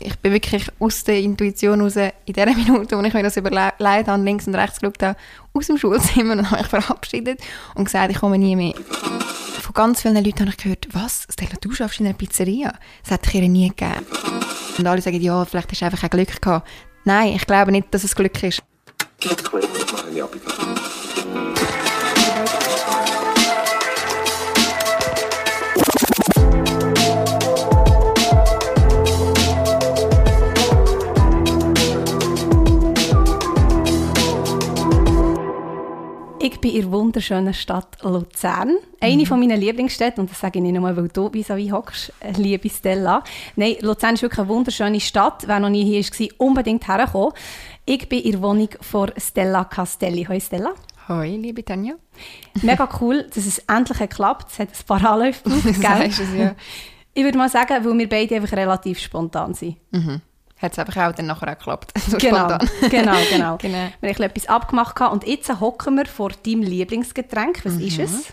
Ich bin wirklich aus der Intuition raus, in der Minute, wo ich mir das überlegt habe, links und rechts geschaut habe, aus dem Schulzimmer und habe mich verabschiedet und gesagt, ich komme nie mehr. Von ganz vielen Leuten habe ich gehört, was, Stella, du schaffst in einer Pizzeria? Das hätte ich ihr nie gegeben. Und alle sagen, ja, vielleicht hast du einfach ein Glück gehabt. Nein, ich glaube nicht, dass es Glück ist. Ich bin in der wunderschönen Stadt Luzern. Eine mhm. von meinen Lieblingsstädten, und das sage ich nicht nur, weil du vis à hockst, äh, liebe Stella. Nein, Luzern ist wirklich eine wunderschöne Stadt. Wer noch nie hier war, unbedingt herkommen. Ich bin in der Wohnung von Stella Castelli. Hallo Stella. Hallo, liebe Tanja. Mega cool, dass es endlich geklappt hat. Es hat ein paar Anläufe gebraucht, es, ja. Ich würde mal sagen, weil wir beide einfach relativ spontan sind. Mhm hat es einfach auch dann nachher auch geklappt. So genau, genau, genau, genau. Wir haben etwas abgemacht und jetzt hocken wir vor deinem Lieblingsgetränk. Was mhm. ist es?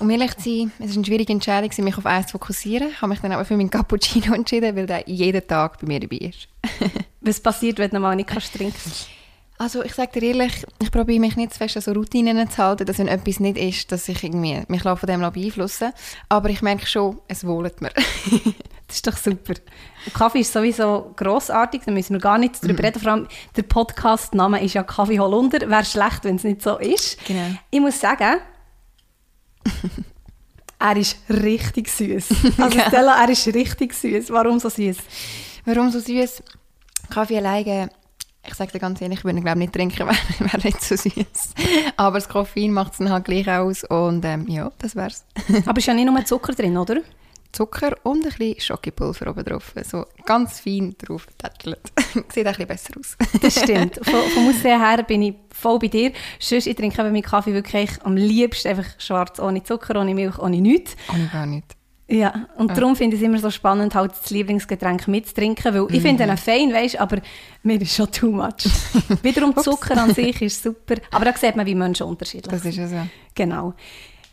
Um ehrlich zu sein, es war eine schwierige Entscheidung, mich auf eins zu fokussieren. Ich habe mich dann aber für meinen Cappuccino entschieden, weil der jeden Tag bei mir dabei ist. Was passiert, wenn du mal nicht kannst trinken also ich sage dir ehrlich, ich probiere mich nicht zu fest an so Routinen zu halten, dass wenn etwas nicht ist, dass ich irgendwie mich von dem beeinflussen Aber ich merke schon, es wohlt mir. Das ist doch super. Kaffee ist sowieso grossartig, da müssen wir gar nicht darüber mm. reden. Vor allem der Podcast-Name ist ja Kaffee Holunder. Wäre schlecht, wenn es nicht so ist. Genau. Ich muss sagen, er ist richtig süß. Also Stella, er ist richtig süß. Warum so süß? Warum so süß? Kaffee alleine ich sage dir ganz ehrlich, ich würde ihn glaube nicht trinken, wäre wär nicht so süß. Aber das Koffein macht es dann halt gleich aus und ähm, ja, das wär's. Aber ist ja nicht nur Zucker drin, oder? Zucker und ein bisschen Schokipulver oben drauf. So ganz fein drauf tätschelt. Sieht ein bisschen besser aus. das stimmt. Von, vom Aussehen her bin ich voll bei dir. Sonst, ich trinke meinen Kaffee wirklich am liebsten einfach schwarz, ohne Zucker, ohne Milch, ohne nichts. Ohne gar nichts. Ja, und ja. darum finde ich es immer so spannend, halt das Lieblingsgetränk mitzutrinken, weil mhm. ich finde ihn fein, weißt, aber mir ist schon too much. Wiederum Zucker an sich ist super, aber da sieht man, wie Menschen unterschiedlich sind. Das ist es, ja. Genau.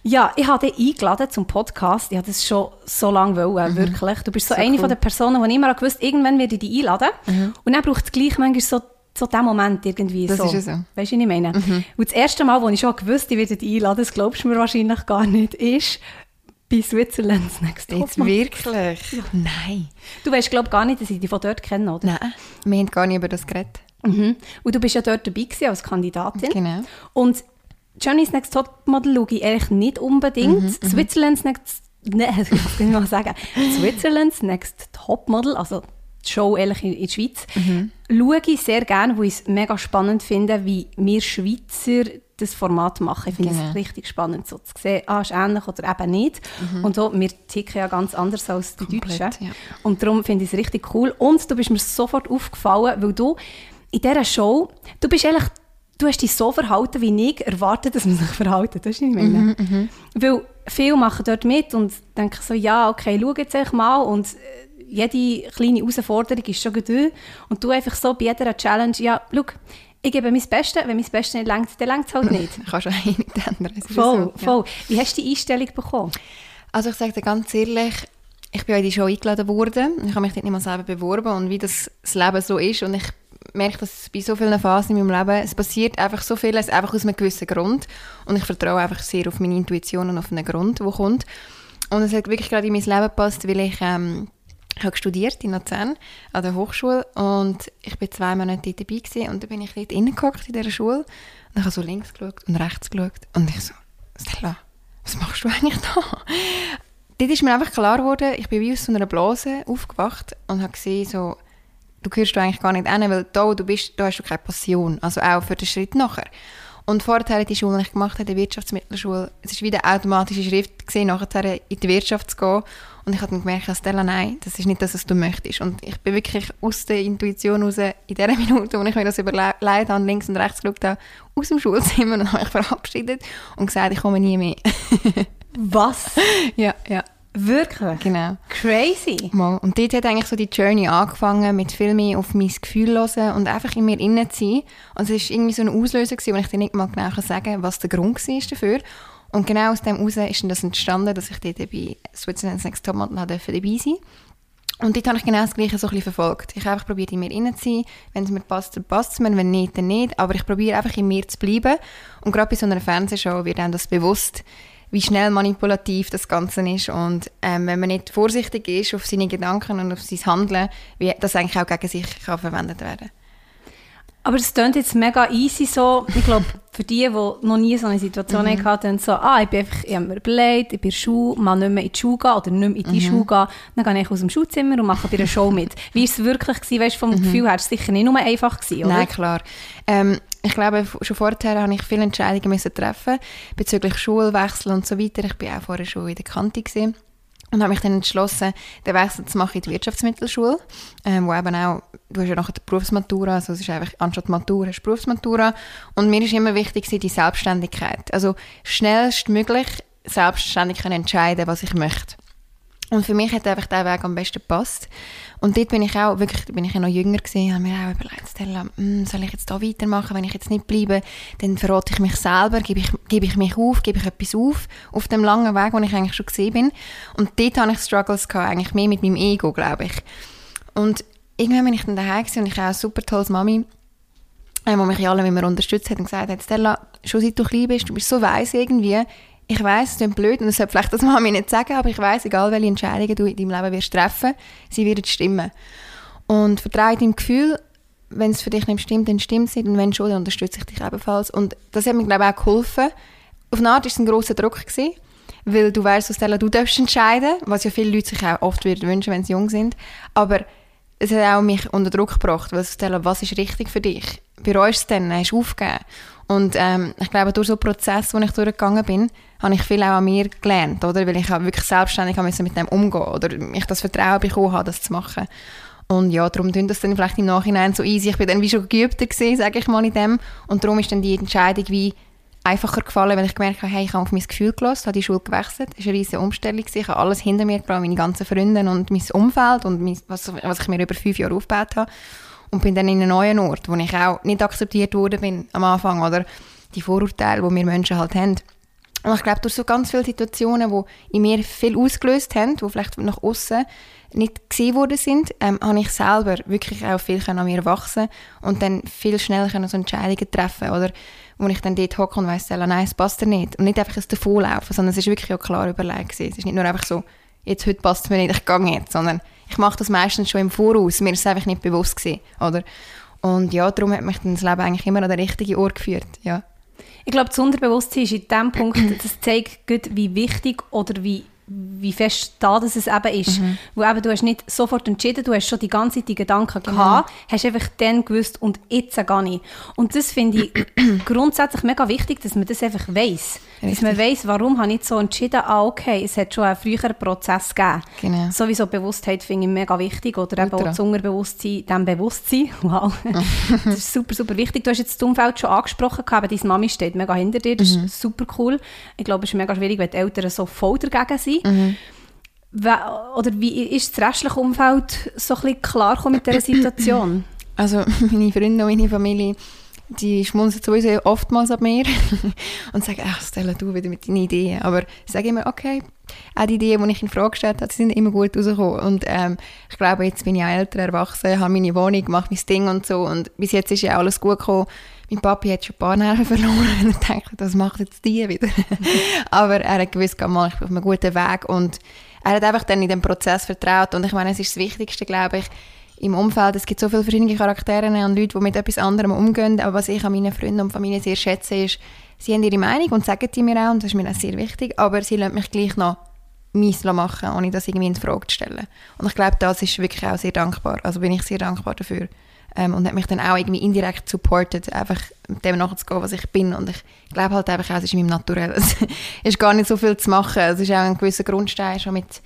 Ja, ich habe dich eingeladen zum Podcast. Ich habe das schon so lange wollen, mhm. wirklich. Du bist so, so eine cool. von den Personen, die immer gewusst irgendwann werde ich dich einladen. Mhm. Und dann braucht es gleich manchmal so so diesen Moment irgendwie das so. Ist so. Weißt du, was ich meine? Mhm. Und das erste Mal, wo ich schon gewusst ich werde dich einladen, das glaubst du mir wahrscheinlich gar nicht, ist, bei Switzerland's Next Top. Jetzt wirklich? Ja. Nein. Du weißt, glaube gar nicht, dass ich dich von dort kenne, oder? Nein, wir haben gar nicht über das geredet. Mhm. Und du bist ja dort dabei gewesen, als Kandidatin. Genau. Und Johnny's Next Top Model schaue ich eigentlich nicht unbedingt. Mhm, mhm. Switzerland's Next... Nein, was kann ich mal sagen? Switzerland's Next Top Model, also die Show ehrlich in, in der Schweiz, mhm. schaue ich sehr gerne, wo ich es mega spannend finde, wie wir Schweizer das Format machen. Ich finde genau. es richtig spannend, so zu sehen, ah, ist ähnlich oder eben nicht. Mhm. Und so, wir ticken ja ganz anders als die Komplett, Deutschen. Ja. Und darum finde ich es richtig cool. Und du bist mir sofort aufgefallen, weil du in dieser Show, du bist eigentlich du hast dich so verhalten, wie ich erwartet, dass man sich verhalten. Das ist nicht meine. Mhm, mhm, Weil viele machen dort mit und denken so, ja, okay, schau jetzt mal und äh, jede kleine Herausforderung ist schon gut. Und du einfach so bei jeder Challenge, ja, schau, ich gebe mein Bestes, wenn mein Bestes nicht längt, dann längt es halt nicht. Kannst du eigentlich nicht ändern. Voll, so, voll. Ja. Wie hast du die Einstellung bekommen? Also ich sage dir ganz ehrlich, ich bin in die Show eingeladen worden. Ich habe mich dort nicht mal selber beworben und wie das, das Leben so ist und ich merke, dass bei so vielen Phasen in meinem Leben, es passiert einfach so vieles, einfach aus einem gewissen Grund und ich vertraue einfach sehr auf meine Intuition und auf einen Grund, der kommt. Und es hat wirklich gerade in mein Leben gepasst, weil ich ähm, ich habe studiert in Luzern an der Hochschule und ich war zwei Monate dabei gewesen, und dann bin ich dort reingehockt in dieser Schule und ich habe so links geschaut und rechts geschaut und ich so, Stella, was machst du eigentlich da? Dort ist mir einfach klar geworden, ich bin wie aus so einer Blase aufgewacht und habe gesehen, so, du gehörst du eigentlich gar nicht hin, weil da, wo du bist, da hast du keine Passion, also auch für den Schritt nachher. Und vorher die Schule, die ich gemacht habe, die Wirtschaftsmittelschule, es war wie der automatische Schritt, gewesen, nachher in die Wirtschaft zu gehen und ich habe dann gemerkt, Stella, nein, das ist nicht das, was du möchtest. Und ich bin wirklich aus der Intuition raus, in der Minute, wo ich mir das überlegt habe, links und rechts geschaut habe, aus dem Schulzimmer und habe mich verabschiedet und gesagt, ich komme nie mehr. Was? ja, ja. Wirklich? Genau. Crazy. Mal. Und dort hat eigentlich so die Journey angefangen, mit viel mehr auf mein Gefühl hören und einfach in mir innen zu sein. Und es war irgendwie so ein Auslöser, wo ich dir nicht mal genau sagen kann, was der Grund war dafür. Und genau aus dem heraus ist das entstanden, dass ich dort bei Switzerland's Next Topmodel dabei sein Und dort habe ich genau das Gleiche so ein bisschen verfolgt. Ich habe einfach probiert, in mir innen zu sein. Wenn es mir passt, dann passt es mir. Wenn nicht, dann nicht. Aber ich probiere einfach in mir zu bleiben. Und gerade bei so einer Fernsehshow wird einem das bewusst, wie schnell manipulativ das Ganze ist. Und ähm, wenn man nicht vorsichtig ist auf seine Gedanken und auf sein Handeln, wie das eigentlich auch gegen sich kann verwendet werden aber es klingt jetzt mega easy so. Ich glaube, für die, die noch nie so eine Situation mhm. hatten, so, ah, ich bin einfach, ich habe mir überlegt, ich bin Schuh, mal nicht mehr in die Schule gehen oder nicht mehr in die mhm. Schule gehen, dann gehe ich aus dem Schulzimmer und mache bei einer Show mit. Wie war es wirklich gewesen, weißt, vom mhm. Gefühl her? Es sicher nicht nur einfach gewesen, oder? Nein, klar. Ähm, ich glaube, schon vorher habe ich viele Entscheidungen müssen treffen bezüglich Schulwechsel und so weiter. Ich bin auch vorher schon in der Kante gewesen. Und habe mich dann entschlossen, den Wechsel zu machen in die Wirtschaftsmittelschule, ähm, wo eben auch, du hast ja nachher die Berufsmatura, also es ist einfach, anstatt Matura hast du Berufsmatura. Und mir ist immer wichtig die Selbstständigkeit. Also schnellstmöglich selbstständig entscheiden, was ich möchte. Und für mich hat einfach der Weg am besten gepasst. Und dort bin ich auch, wirklich, bin ich ja noch jünger gewesen, habe mir auch überlegt, Stella, hm, soll ich jetzt da weitermachen? Wenn ich jetzt nicht bleibe, dann verrate ich mich selber, gebe ich, gebe ich mich auf, gebe ich etwas auf, auf dem langen Weg, wo ich eigentlich schon gesehen bin. Und dort hatte ich Struggles gehabt, eigentlich mehr mit meinem Ego, glaube ich. Und irgendwann bin ich dann daheim und ich habe eine super tolles Mami, die mich alle immer unterstützt hat und gesagt hat, Stella, schon seit du klein bist, du bist so weiss irgendwie, ich weiß, es ist blöd und das sollte vielleicht das Mami nicht sagen, aber ich weiß, egal welche Entscheidungen du in deinem Leben wirst treffen, sie werden stimmen. Und vertraue deinem Gefühl, wenn es für dich nicht stimmt, dann stimmt es nicht und wenn schon, dann unterstütze ich dich ebenfalls. Und das hat mir, glaube ich, auch geholfen. Auf eine Art war es ein grosser Druck, gewesen, weil du weißt, Stella, du darfst entscheiden, was ja viele Leute sich auch oft wünschen, wenn sie jung sind. Aber es hat auch mich unter Druck gebracht, weil Stella, was ist richtig für dich? Bereust du es dann? Hast du aufgegeben? Und ähm, ich glaube, durch so einen Prozess, wo ich durchgegangen bin, habe ich viel auch an mir gelernt, oder? Weil ich wirklich selbstständig mit dem umgehen oder ich das Vertrauen bekommen habe, das zu machen. Und ja, darum tun das dann vielleicht im Nachhinein so easy. Ich bin dann wie schon geübter gesehen, sage ich mal in dem. Und darum ist dann die Entscheidung wie einfacher gefallen, weil ich gemerkt habe, hey, ich habe auf mein Gefühl gelassen, habe die Schule gewechselt. Es war eine riesige Umstellung. Ich habe alles hinter mir gebracht, meine ganzen Freunde und mein Umfeld und mein, was, was ich mir über fünf Jahre aufgebaut habe und bin dann in einen neuen Ort, wo ich auch nicht akzeptiert worden bin am Anfang oder die Vorurteile, die wir Menschen halt haben. Und ich glaube, durch so ganz viele Situationen, die in mir viel ausgelöst haben, die vielleicht nach außen nicht gesehen worden sind, ähm, habe ich selber wirklich auch viel an mir wachsen und dann viel schneller so Entscheidungen treffen oder wo ich dann dort hocke und weiss, nein, es passt dir nicht. Und nicht einfach aus davonlaufen, sondern es ist wirklich auch klar überlegt gewesen. Es ist nicht nur einfach so, jetzt heute passt es mir nicht, ich gehe jetzt, sondern ich mache das meistens schon im Voraus. Mir ist es einfach nicht bewusst gewesen, oder? Und ja, darum hat mich dann das Leben eigentlich immer an den richtigen Ort geführt, ja. Ich glaube, das Unterbewusstsein ist in dem Punkt, das zeigt gut, wie wichtig oder wie wie fest da das es eben ist. Mhm. Wo eben, du hast nicht sofort entschieden, du hast schon die ganze Zeit die Gedanken genau. gehabt, hast einfach dann gewusst und jetzt gar nicht. Und das finde ich grundsätzlich mega wichtig, dass man das einfach weiss. Dass man weiss, warum habe ich so entschieden, ah okay, es hat schon einen früheren Prozess gegeben. Genau. Sowieso Bewusstheit finde ich mega wichtig oder eben auch das Unterbewusstsein, dem Bewusstsein, wow, das ist super, super wichtig. Du hast jetzt das Umfeld schon angesprochen, gehabt, deine Mami steht mega hinter dir, das mhm. ist super cool. Ich glaube, es ist mega schwierig, wenn die Eltern so voll dagegen sind. Mhm. Oder wie ist das restliche Umfeld so ein bisschen klar mit dieser Situation? Also meine Freunde und meine Familie, die schmunzeln sowieso oftmals ab mir und sagen, ach Stella, du wieder mit deinen Ideen. Aber ich sage immer, okay, auch die Ideen, die ich in Frage gestellt habe, sind immer gut rausgekommen. Und ähm, ich glaube, jetzt bin ich auch älter, erwachsen, habe meine Wohnung, mache mein Ding und so. Und bis jetzt ist ja alles gut gekommen. Mein Papi hat schon ein paar Nerven verloren und dachte, was macht jetzt die wieder? Aber er hat gewusst, mal, ich bin auf einem guten Weg und er hat einfach dann in den Prozess vertraut und ich meine, es ist das Wichtigste, glaube ich, im Umfeld. Es gibt so viele verschiedene Charaktere und Leute, die mit etwas anderem umgehen, aber was ich an meinen Freunden und Familie sehr schätze, ist, sie haben ihre Meinung und sagen die mir auch und das ist mir auch sehr wichtig, aber sie lassen mich gleich noch meins machen, ohne das irgendwie in Frage zu stellen. Und ich glaube, das ist wirklich auch sehr dankbar. Also bin ich sehr dankbar dafür ähm, und hat mich dann auch irgendwie indirekt supportet, einfach mit dem nachzugehen, was ich bin. Und ich glaube halt einfach auch, es ist in meinem Naturell. Es ist gar nicht so viel zu machen. Es ist auch ein gewisser Grundstein schon mit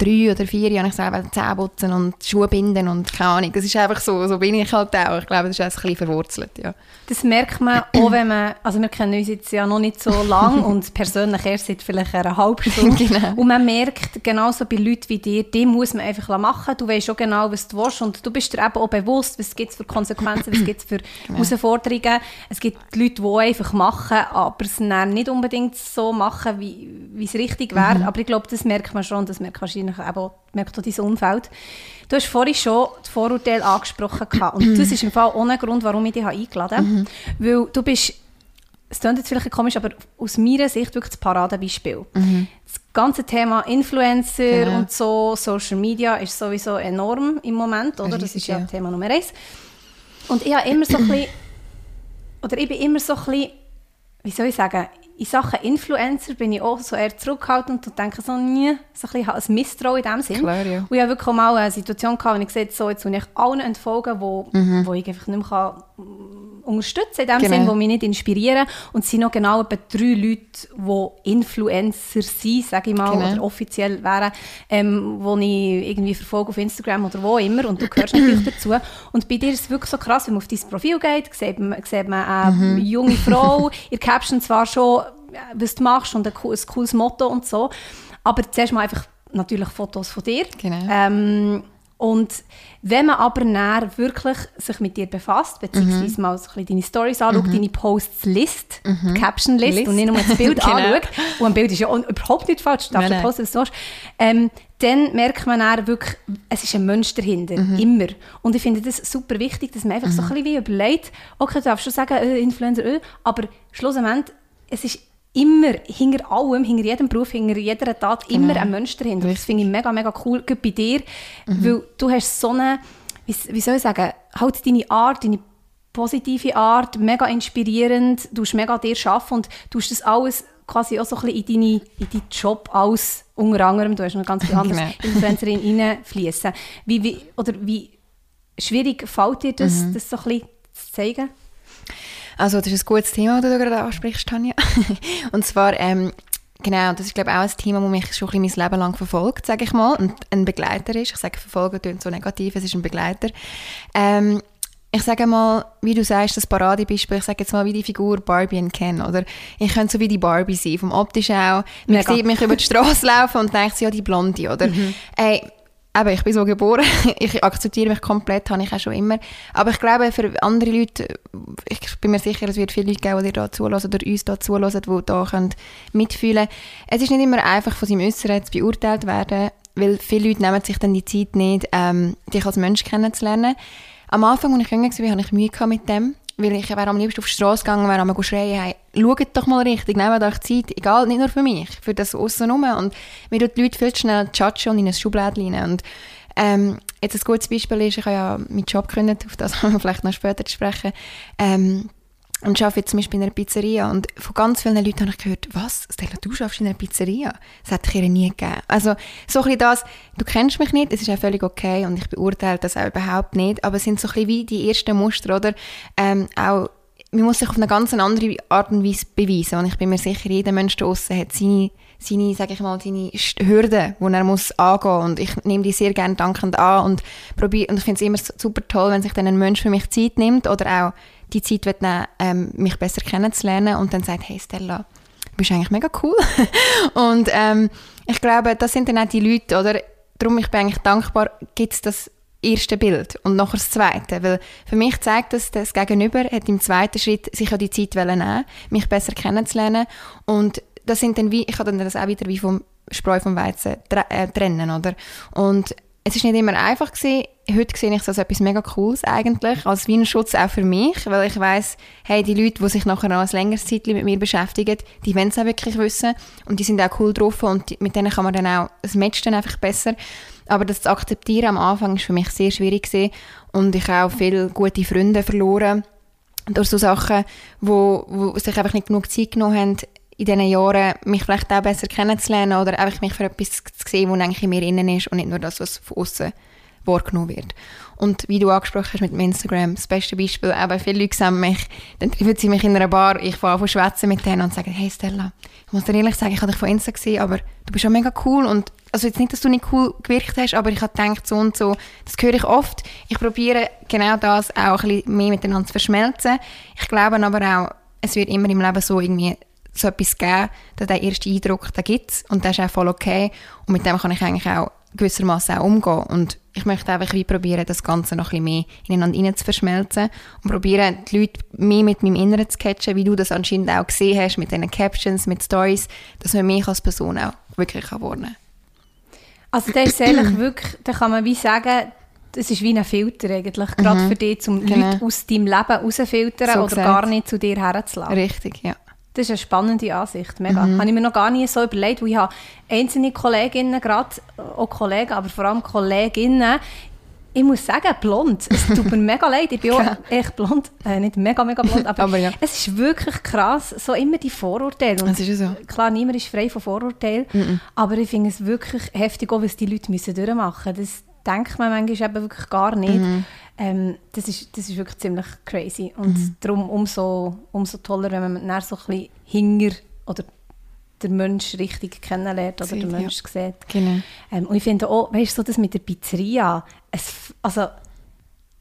drei oder vier Jahren ich selber Zähne putzen und Schuhe binden und keine Ahnung. Das ist einfach so, so bin ich halt auch. Ich glaube, das ist ein bisschen verwurzelt, ja. Das merkt man auch, wenn man, also wir kennen uns jetzt ja noch nicht so lang und persönlich erst seit vielleicht einer halben Stunde. genau. Und man merkt, genauso bei Leuten wie dir, die muss man einfach machen. Du weißt schon genau, was du willst und du bist dir eben auch bewusst, was gibt es für Konsequenzen, was gibt es für genau. Herausforderungen. Es gibt Leute, die einfach machen, aber es nicht unbedingt so machen, wie, wie es richtig wäre. Mhm. Aber ich glaube, das merkt man schon, das merkt wahrscheinlich wahrscheinlich eben merkt auch dein Umfeld. Du hast vorhin schon das Vorurteil angesprochen gehabt. und das ist im Fall ohne Grund, warum ich dich eingeladen habe. Mhm. Weil du bist, es klingt jetzt vielleicht komisch, aber aus meiner Sicht wirklich das Paradebeispiel. Mhm. Das ganze Thema Influencer genau. und so, Social Media ist sowieso enorm im Moment, oder? Das ist ja, ja. Thema Nummer eins. Und ich habe immer so ein bisschen, oder ich bin immer so ein bisschen, wie soll ich sagen, in Sachen Influencer bin ich auch so eher zurückhaltend und denke so, nie, so ein bisschen ein Misstrauen in dem Sinn. Klar, ja. Und ich habe wirklich auch mal eine Situation gehabt, wo ich gesagt so, jetzt will ich allen entfolgen, wo, mhm. wo ich einfach nicht mehr kann, unterstützen in dem genau. Sinn, die mich nicht inspirieren. Und es sind noch genau etwa drei Leute, die Influencer sind, sage ich mal, genau. oder offiziell wären, ähm, die ich irgendwie verfolge auf Instagram oder wo immer. Und du gehörst natürlich dazu. Und bei dir ist es wirklich so krass, wenn man auf dein Profil geht, sieht man, sieht man eine mhm. junge Frau, ihr Caption zwar schon, was du machst und ein cooles, ein cooles Motto und so, aber zuerst mal einfach natürlich Fotos von dir. Genau. Ähm, und wenn man aber näher wirklich sich mit dir befasst, beziehungsweise mhm. mal so ein deine Stories anschaut, mhm. deine Posts liest, mhm. Caption liest und nicht nur das Bild genau. anschaut, und ein Bild ist ja überhaupt nicht falsch, du darfst posten, was du hast, ähm, dann merkt man dann wirklich, es ist ein Mensch dahinter, mhm. immer. Und ich finde das super wichtig, dass man einfach so mhm. ein bisschen wie überlegt, okay, du darfst schon sagen, äh, Influencer, äh, aber schlussendlich, es ist immer hinter allem, hinter jedem Beruf, hinter jeder Tat genau. immer ein Mensch dahinter. Das finde ich mega, mega cool, gerade bei dir, mhm. weil du hast so eine, wie, wie, soll ich sagen, halt deine Art, deine positive Art, mega inspirierend, du hast mega dir arbeiten und du hast das alles quasi auch so ein bisschen in, deine, in deinen Job aus, unter anderem, du hast noch ganz viel anderes genau. Influencerin reinfließen. Wie, wie, oder wie schwierig fällt dir das, mhm. das so ein bisschen zu zeigen? Also das ist ein gutes Thema, das du gerade ansprichst, Tanja. und zwar, ähm, genau, das ist glaube ich auch ein Thema, das mich schon ein mein Leben lang verfolgt, sage ich mal, und ein Begleiter ist. Ich sage, verfolgen klingt so negativ, es ist ein Begleiter. Ähm, ich sage mal, wie du sagst, das Paradebeispiel, ich sage jetzt mal wie die Figur Barbie und Ken, oder? Ich könnte so wie die Barbie sein, vom optisch auch. Man Mega. sieht mich über die Straße laufen und denkt, ja, die Blonde, oder? Mhm. Ey, Eben, ich bin so geboren, ich akzeptiere mich komplett, habe ich auch schon immer. Aber ich glaube, für andere Leute, ich bin mir sicher, es wird viele Leute geben, die da zulassen oder uns da zulassen, die da können mitfühlen können. Es ist nicht immer einfach, von seinem Äußeren zu beurteilt werden, weil viele Leute nehmen sich dann die Zeit nicht, ähm, dich als Mensch kennenzulernen. Am Anfang, als ich jünger war, hatte ich Mühe mit dem weil ich wäre am liebsten auf die Straße gegangen, wäre einmal schreien, hey, schaut doch mal richtig, nehmt euch Zeit, egal, nicht nur für mich, für das aussen rum. Und mir tut die Leute viel schnell judgen und in ein Schublädchen. Und ähm, jetzt ein gutes Beispiel ist, ich habe ja meinen Job gekündigt, auf das haben wir vielleicht noch später zu sprechen. Ähm, und arbeite jetzt zum Beispiel in einer Pizzeria. Und von ganz vielen Leuten habe ich gehört, was, Stella, du schaffst in einer Pizzeria? Das hätte ich ihr nie gegeben. Also, so ein bisschen das, du kennst mich nicht, es ist auch völlig okay und ich beurteile das auch überhaupt nicht, aber es sind so ein bisschen wie die ersten Muster, oder? Ähm, auch, man muss sich auf eine ganz andere Art und Weise beweisen. Und ich bin mir sicher, jeder Mensch da draussen hat seine, seine, sag ich mal, seine Hürden, die er muss angehen muss. Und ich nehme die sehr gerne dankend an und probiere, und ich finde es immer super toll, wenn sich dann ein Mensch für mich Zeit nimmt oder auch die Zeit nehmen, ähm, mich besser kennenzulernen und dann sagt, hey Stella, du bist eigentlich mega cool. und ähm, ich glaube, das sind dann auch die Leute, oder? Darum ich bin eigentlich dankbar, gibt es das erste Bild und nachher das zweite. Weil für mich zeigt das, das Gegenüber hat im zweiten Schritt sich auch die Zeit nehmen mich besser kennenzulernen. Und das sind dann wie, ich kann dann das auch wieder wie vom Spreu vom Weizen äh, trennen, oder? Und es ist nicht immer einfach gewesen. Heute sehe ich es als etwas mega Cooles eigentlich, als wie ein Schutz auch für mich, weil ich weiß, hey, die Leute, die sich nachher noch ein längeres Zeit mit mir beschäftigen, die wollen es auch wirklich wissen und die sind auch cool drauf und mit denen kann man dann auch, es matcht dann einfach besser. Aber das zu akzeptieren am Anfang ist für mich sehr schwierig gewesen und ich habe auch viele gute Freunde verloren durch so Sachen, wo, wo sich einfach nicht genug Zeit genommen haben, in diesen Jahren mich vielleicht auch besser kennenzulernen oder einfach mich für etwas zu sehen, was eigentlich in mir innen ist und nicht nur das, was von außen wahrgenommen wird. Und wie du angesprochen hast mit dem Instagram, das beste Beispiel, eben viele Leute sehen mich, dann treffen sie mich in einer Bar, ich fange an schwätzen mit denen und sagen, hey Stella, ich muss dir ehrlich sagen, ich habe dich von Insta gesehen, aber du bist schon mega cool und also jetzt nicht, dass du nicht cool gewirkt hast, aber ich habe gedacht, so und so, das höre ich oft. Ich probiere genau das auch ein bisschen mehr miteinander zu verschmelzen. Ich glaube aber auch, es wird immer im Leben so irgendwie so etwas geben, dass der erste Eindruck, den gibt es und der ist auch voll okay und mit dem kann ich eigentlich auch gewissermaßen auch umgehen und ich möchte einfach wie probieren, das Ganze noch ein bisschen mehr ineinander zu verschmelzen und probieren, die Leute mehr mit meinem Inneren zu catchen, wie du das anscheinend auch gesehen hast, mit diesen Captions, mit Stories, dass man mich als Person auch wirklich kann warnen Also das ist ehrlich wirklich, da kann man wie sagen, es ist wie ein Filter eigentlich, gerade für dich, um Genau. Leute aus deinem Leben rauszufiltern So oder gesagt. gar nicht zu dir herzulassen. Richtig, ja. Das ist eine spannende Ansicht, mega. Mhm. Habe ich mir noch gar nie so überlegt, weil ich habe einzelne Kolleginnen gerade, auch Kollegen, aber vor allem Kolleginnen, ich muss sagen, blond. Es tut mir mega leid, ich bin auch echt blond. Äh, nicht mega, mega blond, aber, Aber ja. es ist wirklich krass, so immer die Vorurteile. Und Das ist ja so. Klar, niemand ist frei von Vorurteilen, aber ich finde es wirklich heftig, auch was die Leute müssen durchmachen müssen. Denkt man manchmal eben wirklich gar nicht. Mhm. Ähm, das, ist, das ist wirklich ziemlich crazy. Und darum umso, umso toller, wenn man dann so ein bisschen hinger oder den Mensch richtig kennenlernt oder den ja. Mensch sieht. Genau. Ähm, und ich finde auch, weißt du, so das mit der Pizzeria, es, also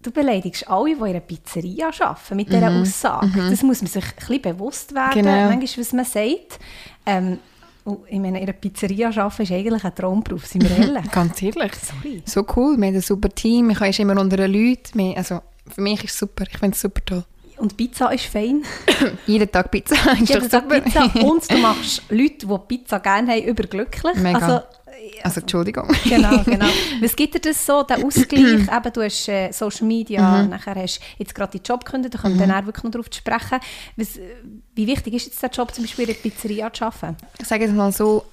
du beleidigst alle, die in einer Pizzeria arbeiten, mit dieser Aussage. Das muss man sich ein bisschen bewusst werden, Genau. manchmal, was man sagt. Ähm, und ich meine, in einer Pizzeria arbeiten ist eigentlich ein Traumberuf, sind wir ehrlich. Ganz ehrlich. Sorry. So cool, wir haben ein super Team, ich ist immer unter den Leuten. Wir, also, für mich ist es super, ich finde es super toll. Und Pizza ist fein. Jeden Tag Pizza, ist Jeden Tag super. Pizza. Und du machst Leute, die Pizza gerne haben, überglücklich. Mega. Also, Also, Entschuldigung. genau, genau. Was gibt dir das so, der Ausgleich? Eben, du hast äh, Social Media, nachher hast du jetzt gerade die Job gekündigt, da kommen wir dann auch wirklich noch darauf zu sprechen. Was, äh, wie wichtig ist jetzt der Job, zum Beispiel in der Pizzeria zu arbeiten? Ich sage jetzt mal so,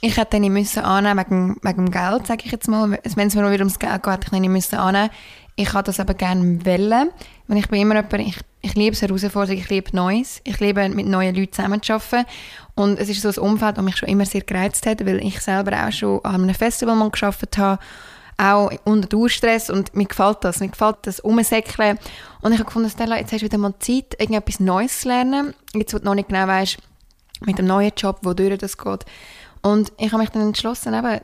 ich hätte den nicht müssen annehmen wegen, wegen dem Geld, sage ich jetzt mal. Wenn es mir noch wieder ums Geld geht, hätte ich den nicht müssen annehmen. Ich habe das aber gerne wollen. Und ich bin immer jemand, ich, ich liebe es Herausforderungen, ich liebe Neues. Ich liebe mit neuen Leuten zusammenzuarbeiten. Und es ist so ein Umfeld, das mich schon immer sehr gereizt hat, weil ich selber auch schon an einem Festival mal gearbeitet habe, auch unter Dauerstress und mir gefällt das, mir gefällt das Umsäckeln. Und ich habe gefunden, Stella, jetzt hast du wieder mal Zeit, irgendetwas Neues zu lernen. Jetzt, wo du noch nicht genau weißt, mit dem neuen Job, wodurch das geht. Und ich habe mich dann entschlossen, eben,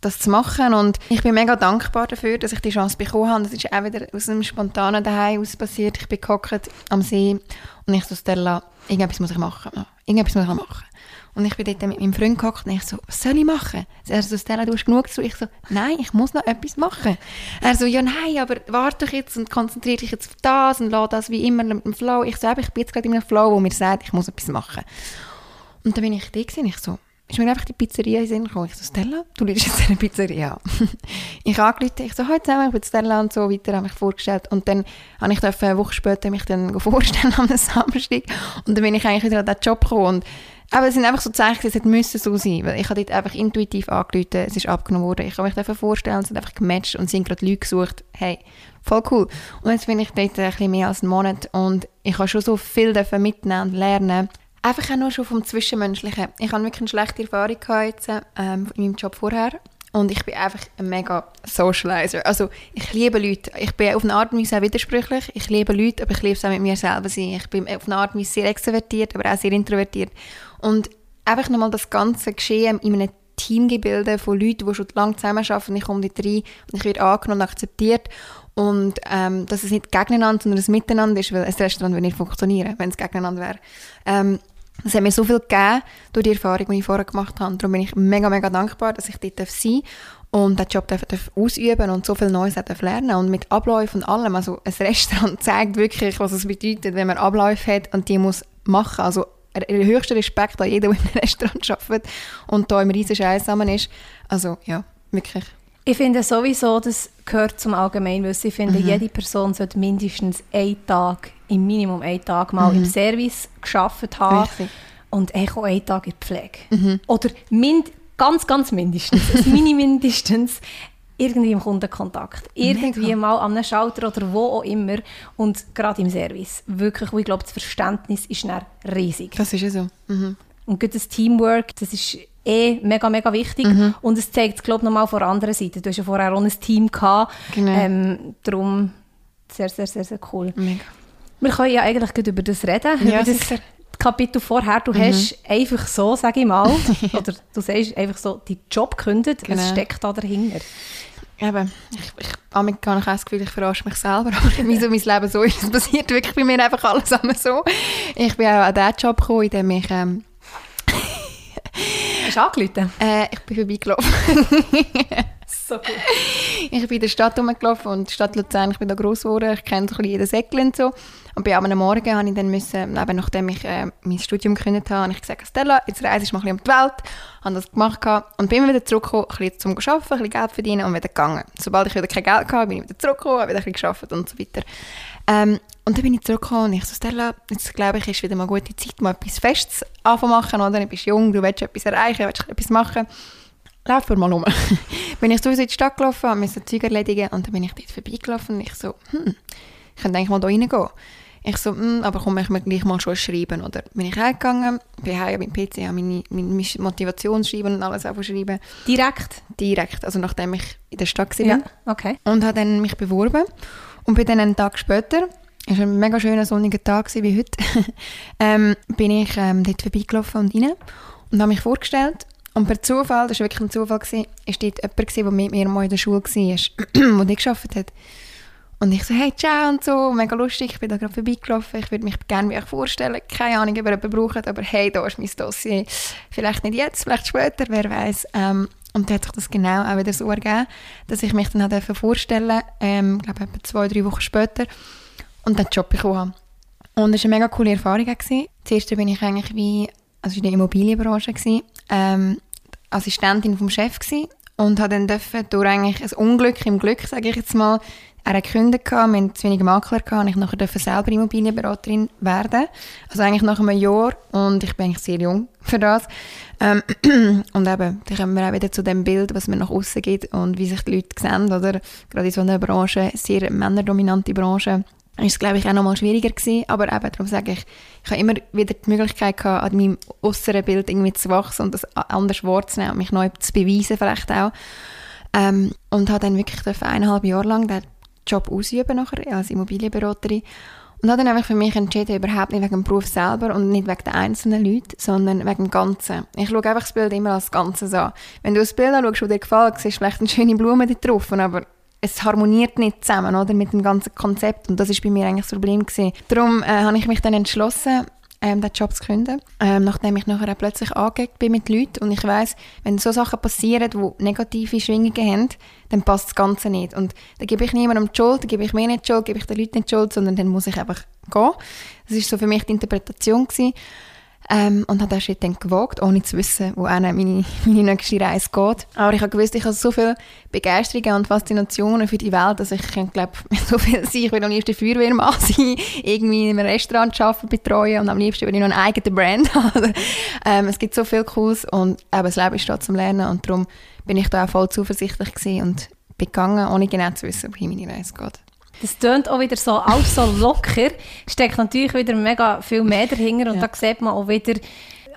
das zu machen und ich bin mega dankbar dafür, dass ich die Chance bekommen habe. Das ist auch wieder aus einem spontanen Daheim aus passiert. Ich bin gehockt am See und ich so, Stella, irgendetwas muss ich machen. Irgendetwas muss ich machen. Und ich bin dort mit meinem Freund gehockt und ich so, was soll ich machen? Er so, Stella, du hast genug zu. Ich so, nein, ich muss noch etwas machen. Er so, ja nein, aber warte doch jetzt und konzentriere dich jetzt auf das und lass das wie immer mit dem Flow. Ich so, ich bin jetzt gerade in einem Flow, wo mir sagt, ich muss etwas machen. Und dann bin ich da gewesen, ich so, ist mir einfach die Pizzeria in den Sinn gekommen. Ich so, Stella, du leidest jetzt in einer Pizzeria ich angerufen, ich so, heute zusammen, ich bin Stella und so weiter, habe mich vorgestellt. Und dann habe ich dürfen, eine Woche später mich dann vorstellen am Samstag. Und dann bin ich eigentlich wieder an diesen Job gekommen. Und aber es sind einfach so Zeichen, es müssen so sein, weil ich habe dort einfach intuitiv angerufen, es ist abgenommen worden, ich habe mich dafür vorstellen, es sind einfach gematcht und sind gerade Leute gesucht, hey, voll cool. Und jetzt bin ich dort ein bisschen mehr als einen Monat und ich habe schon so viel dürfen mitnehmen und lernen. Einfach auch nur schon vom Zwischenmenschlichen. Ich habe wirklich eine schlechte Erfahrung jetzt, ähm, in meinem Job vorher. Und ich bin einfach ein mega Socializer. Also ich liebe Leute. Ich bin auf eine Art und Weise auch widersprüchlich. Ich liebe Leute, aber ich liebe es auch mit mir selber sein. Ich bin auf eine Art und Weise sehr extrovertiert, aber auch sehr introvertiert. Und einfach nochmal das ganze Geschehen in einem Teamgebilde von Leuten, die schon lange zusammenarbeiten. Ich komme dort rein und ich werde angenommen und akzeptiert. Und ähm, dass es nicht gegeneinander, sondern ein Miteinander ist, weil ein Restaurant würde nicht funktionieren, wenn es gegeneinander wäre. Ähm, es hat mir so viel gegeben durch die Erfahrung, die ich vorher gemacht habe. Darum bin ich mega, mega dankbar, dass ich dort sein darf und diesen Job darf, darf ausüben und so viel Neues darf lernen Und mit Abläufen und allem. Also ein Restaurant zeigt wirklich, was es bedeutet, wenn man Abläufe hat und die muss machen. Also der höchste Respekt an jeden, der einem Restaurant arbeitet und da im riesen Scheiß zusammen ist. Also ja, wirklich. Ich finde sowieso, das gehört zum Allgemeinwissen. Ich finde, Mhm. jede Person sollte mindestens einen Tag, im Minimum einen Tag mal im Service geschafft haben. Mhm. Richtig. Mhm. Und eigentlich auch einen Tag in der Pflege. Oder mind, ganz, ganz mindestens, mini mindestens, irgendwie im Kundenkontakt. Irgendwie Mega. mal an einem Schalter oder wo auch immer. Und gerade im Service. Wirklich, ich glaube, das Verständnis ist dann riesig. Das ist ja so. Mhm. Und das Teamwork, das ist eh mega, mega wichtig. Mhm. Und es zeigt es, glaube ich, nochmal von der anderen Seite. Du hast ja vorher auch ein Team gehabt. Genau. Ähm, darum sehr, sehr, sehr, sehr cool. Mega. Wir können ja eigentlich gerade über das reden. Ja, über das sicher. Kapitel vorher. Du hast einfach so, sage ich mal, oder du sagst einfach so, die Job gekündigt. Genau. Was steckt da dahinter? Eben, ich, ich, habe ich auch das Gefühl, ich verarsche mich selber, aber wieso mein Leben so ist, es passiert wirklich bei mir einfach alles so. Ich bin auch an diesen Job gekommen, in dem ich, ähm, Hast du angerufen? äh, ich bin vorbeigelaufen. So gut. ich bin in der Stadt rumgelaufen und die Stadt Luzern, ich bin da gross geworden, ich kenne so ein bisschen jeden Säckchen und so. Und bei einem Morgen habe ich dann müssen, eben nachdem ich äh, mein Studium gekündigt habe, habe ich gesagt, Stella, jetzt reise ich mal ein bisschen um die Welt. Habe das gemacht und bin wieder zurückgekommen, ein bisschen zum Arbeiten, ein bisschen Geld verdienen und wieder gegangen. Sobald ich wieder kein Geld hatte, bin ich wieder zurückgekommen, habe wieder ein bisschen gearbeitet und so weiter. Ähm, und dann bin ich zurückgekommen und ich so, Stella, jetzt glaube ich, ist wieder mal gute Zeit, mal etwas Festes anzumachen, oder? Du bist jung, du willst etwas erreichen, willst etwas machen lauf mal um. bin ich sowieso in die Stadt gelaufen, habe mein Zeug erledigen und dann bin ich dort vorbeigelaufen und ich so, hm, ich könnte eigentlich mal da reingehen. Ich so, hm, aber komm, ich mir gleich mal schon schreiben. Oder bin ich reingegangen, bin heim beim PC, habe meine, meine Motivationsschreiben und alles schreiben. Direkt? Direkt, also nachdem ich in der Stadt war. Ja, okay. Und habe dann mich beworben. Und bin dann einen Tag später, es war ein mega schöner sonniger Tag wie heute, ähm, bin ich ähm, dort vorbeigelaufen und rein und habe mich vorgestellt und per Zufall, das war wirklich ein Zufall, war dort jemand, der mit mir mal in der Schule war, der gearbeitet hat. Und ich so, hey, ciao und so, mega lustig, ich bin da gerade vorbeigelaufen, ich würde mich gerne euch vorstellen, keine Ahnung, ob ihr jemanden braucht, aber hey, da ist mein Dossier. Vielleicht nicht jetzt, vielleicht später, wer weiß. Ähm, und dann hat sich das genau auch wieder so ergeben, dass ich mich dann auch vorstellen durfte, ähm, ich glaube etwa zwei, drei Wochen später, und dann den Job bekommen habe. Und es war eine mega coole Erfahrung. Zuerst bin ich eigentlich wie, also in der Immobilienbranche, gewesen, ähm, Assistentin vom Chef gewesen und habe dann dürfen, durch eigentlich ein Unglück im Glück, sage ich jetzt mal, er hat gekündigt, wir hatten zu wenig Makler, und ich nachher dürfen selber Immobilienberaterin werden. Also eigentlich nach einem Jahr und ich bin eigentlich sehr jung für das. Ähm, und eben, da kommen wir auch wieder zu dem Bild, was mir nach außen geht und wie sich die Leute sehen, oder? Gerade in so einer Branche, sehr männerdominante Branche, ist es, glaube ich, auch noch mal schwieriger gewesen. Aber eben, darum sage ich, ich habe immer wieder die Möglichkeit gehabt, an meinem äußeren Bild irgendwie zu wachsen und das anders wahrzunehmen und mich neu zu beweisen vielleicht auch. Ähm, und habe dann wirklich eineinhalb Jahre lang den Job ausüben nachher als Immobilienberaterin und habe dann einfach für mich entschieden, überhaupt nicht wegen dem Beruf selber und nicht wegen den einzelnen Leuten, sondern wegen dem Ganzen. Ich schaue einfach das Bild immer als Ganzes an. Wenn du das Bild anschaust, das dir gefällt, siehst du vielleicht eine schöne Blume drauf, aber es harmoniert nicht zusammen oder, mit dem ganzen Konzept und das ist bei mir eigentlich das Problem gewesen. Darum äh, habe ich mich dann entschlossen, ähm, den Job zu künden, ähm, nachdem ich nachher plötzlich angeeckt bin mit Leuten und ich weiß, wenn so Sachen passieren, die negative Schwingungen haben, dann passt das Ganze nicht und dann gebe ich niemandem die Schuld, dann gebe ich mir nicht die Schuld, gebe ich den Leuten nicht die Schuld, sondern dann muss ich einfach gehen. Das ist so für mich die Interpretation gewesen. Ähm, und habe den Schritt dann gewagt, ohne zu wissen, wo meine, meine nächste Reise geht. Aber ich habe gewusst, ich habe so viel Begeisterung und Faszinationen für die Welt, dass ich glaube, so viel sein, ich will am liebsten Feuerwehrmann sein, irgendwie in einem Restaurant arbeiten, betreuen und am liebsten will ich noch eine eigene Brand haben. ähm, es gibt so viel Cooles und eben, das Leben ist da zum Lernen und darum bin ich da auch voll zuversichtlich gewesen und bin gegangen, ohne genau zu wissen, wohin meine Reise geht. Das tönt auch wieder so, alles so locker. Steckt natürlich wieder mega viel mehr dahinter. Und ja. da sieht man auch wieder,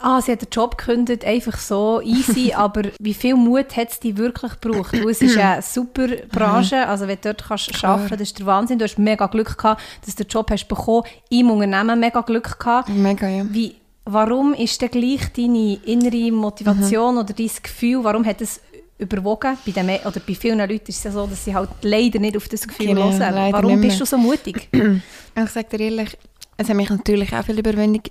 ah, sie hat den Job gekündigt, einfach so easy, aber wie viel Mut hat es die wirklich gebraucht? Weil es ist eine super Branche, also wenn du dort kannst arbeiten kannst, das ist der Wahnsinn. Du hast mega Glück gehabt, dass du den Job hast bekommen. Im Unternehmen mega Glück gehabt. Mega, ja. Wie, warum ist denn gleich deine innere Motivation mhm. oder dein Gefühl, warum hat es überwogen. Bei, den, oder bei vielen Leuten ist es ja so, dass sie halt leider nicht auf das Gefühl genau, hören. Warum bist du so mutig? ich sage dir ehrlich, es hat mich natürlich auch viel Überwindung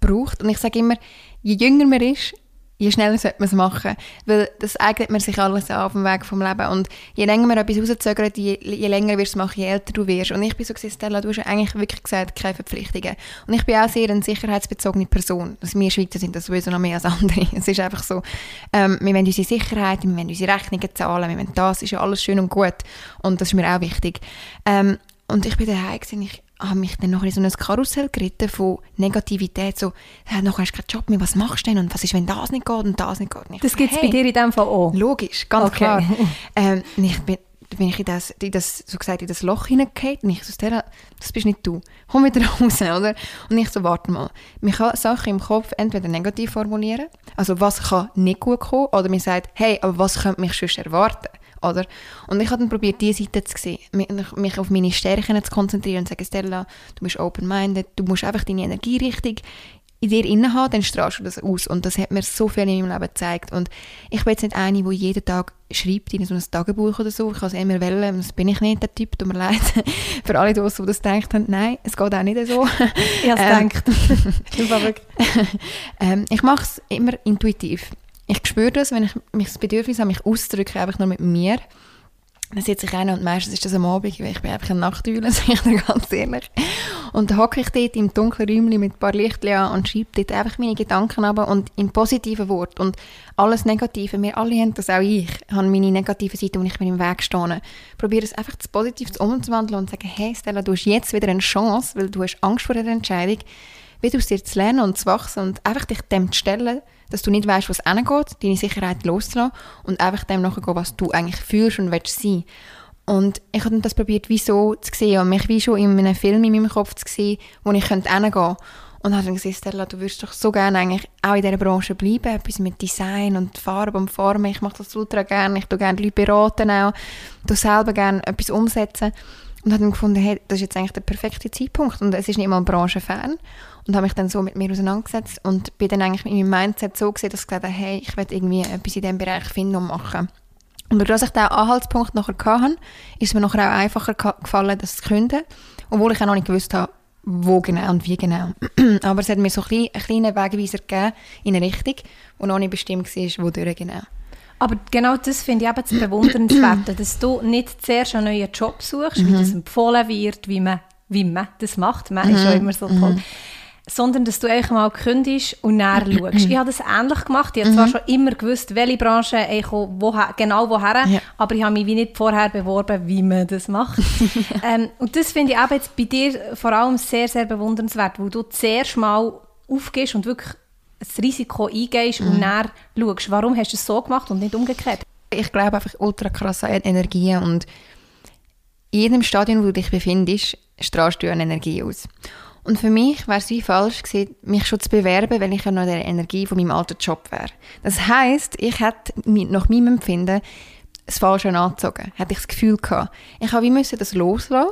gebraucht. Und ich sage immer, je jünger man ist, je schneller sollte man es machen. Weil das eignet man sich alles an auf dem Weg vom Leben. Und je länger man etwas rauszögert, je, je länger wirst du es machen, je älter du wirst. Und ich bin so gesagt, Stella, du hast eigentlich wirklich gesagt, keine Verpflichtungen. Und ich bin auch sehr eine sicherheitsbezogene Person. Also wir Schweizer sind das sowieso noch mehr als andere. Es ist einfach so, ähm, wir wollen unsere Sicherheit, wir wollen unsere Rechnungen zahlen, wir wollen das, ist ja alles schön und gut. Und das ist mir auch wichtig. Ähm, und ich bin daheim ich habe mich dann noch in so ein Karussell geritten von Negativität, so, ja, nachher hast du keinen Job mehr, was machst du denn und was ist, wenn das nicht geht und das nicht geht? Und das gibt es hey, bei dir in dem Fall auch? Logisch, ganz okay. klar. ähm, ich bin, bin ich in das, in das, so gesagt, in das Loch hineingefallen und ich so, das bist nicht du, komm wieder raus, oder? Und ich so, warte mal, man kann Sachen im Kopf entweder negativ formulieren, also was kann nicht gut kommen, oder man sagt, hey, aber was könnte mich sonst erwarten? Oder? Und ich habe dann probiert, diese Seite zu sehen, mich auf meine Stärken zu konzentrieren und zu sagen, Stella, du bist open-minded, du musst einfach deine Energie richtig in dir inne haben, dann strahlst du das aus. Und das hat mir so viel in meinem Leben gezeigt. Und ich bin jetzt nicht eine, die jeden Tag schreibt in so ein Tagebuch oder so. Ich kann es immer wählen, das bin ich nicht, der Typ, tut mir leid. Für alle, die das gedacht haben, nein, es geht auch nicht so. Ich habe es ähm, gedacht. ähm, ich mache es immer intuitiv. Ich spüre das, wenn ich mich das Bedürfnis habe, mich auszudrücken, einfach nur mit mir. Dann sitze ich rein und meistens ist das am Abend, weil ich bin einfach ein Nachtüle, sage ich dir ganz ehrlich. Und dann hocke ich dort im dunklen Räumchen mit ein paar Lichtchen an und schreibe dort einfach meine Gedanken ab und in positiven Worten. Und alles Negative, wir alle haben das, auch ich, habe meine negative Seite, wo ich mir im Weg stehe. Probiere es einfach zu positiv umzuwandeln und zu sagen, hey Stella, du hast jetzt wieder eine Chance, weil du hast Angst vor der Entscheidung, wieder aus dir zu lernen und zu wachsen und einfach dich dem zu stellen, dass du nicht weißt, was hingeht, deine Sicherheit loszulassen und einfach dem nachgehen, was du eigentlich fühlst und willst sein. Und ich habe das probiert, wie so zu sehen und mich wie schon in einem Film in meinem Kopf zu sehen, wo ich hingehen könnte. Und habe dann gesagt, Stella, du würdest doch so gerne eigentlich auch in dieser Branche bleiben, etwas mit Design und Farbe und Formen. Ich mache das ultra gerne, ich tue gerne Leute beraten auch, du selber gerne etwas umsetzen. Und habe dann gefunden, hey, das ist jetzt eigentlich der perfekte Zeitpunkt und es ist nicht mal branchenfern. Und habe mich dann so mit mir auseinandergesetzt und bin dann eigentlich mit meinem Mindset so gesehen, dass ich gesagt habe, hey, ich will irgendwie etwas in diesem Bereich finden und machen. Und dadurch, dass ich diesen Anhaltspunkt nachher hatte, ist es mir nachher auch einfacher gefallen, das zu künden, obwohl ich auch noch nicht gewusst habe, wo genau und wie genau. Aber es hat mir so ein einen kleinen Wegweiser gegeben in eine Richtung, wo noch nicht bestimmt war, wodurch genau. Aber genau das finde ich eben das Bewundernswerte, dass du nicht zuerst einen neuen Job suchst, mhm. wie das empfohlen wird, wie man, wie man das macht. Man mhm. ist schon immer so toll. Mhm sondern dass du einfach mal kündigst und näher schaust. ich habe das ähnlich gemacht. Ich habe zwar mhm. schon immer gewusst, welche Branche ich woher, genau woher, ja. aber ich habe mich wie nicht vorher beworben, wie man das macht. ähm, und das finde ich auch jetzt bei dir vor allem sehr, sehr bewundernswert, wo du zuerst mal aufgehst und wirklich das Risiko eingehst mhm. und näher schaust. Warum hast du es so gemacht und nicht umgekehrt? Ich glaube einfach ultra krass an Energie und in jedem Stadion, wo du dich befindest, strahlst du eine Energie aus. Und für mich wäre es wie falsch gewesen, mich schon zu bewerben, wenn ich ja noch der Energie von meinem alten Job wäre. Das heisst, ich hätte nach meinem Empfinden das Falsche angezogen. Hätte ich das Gefühl gehabt. Ich habe wie müssen das loslassen,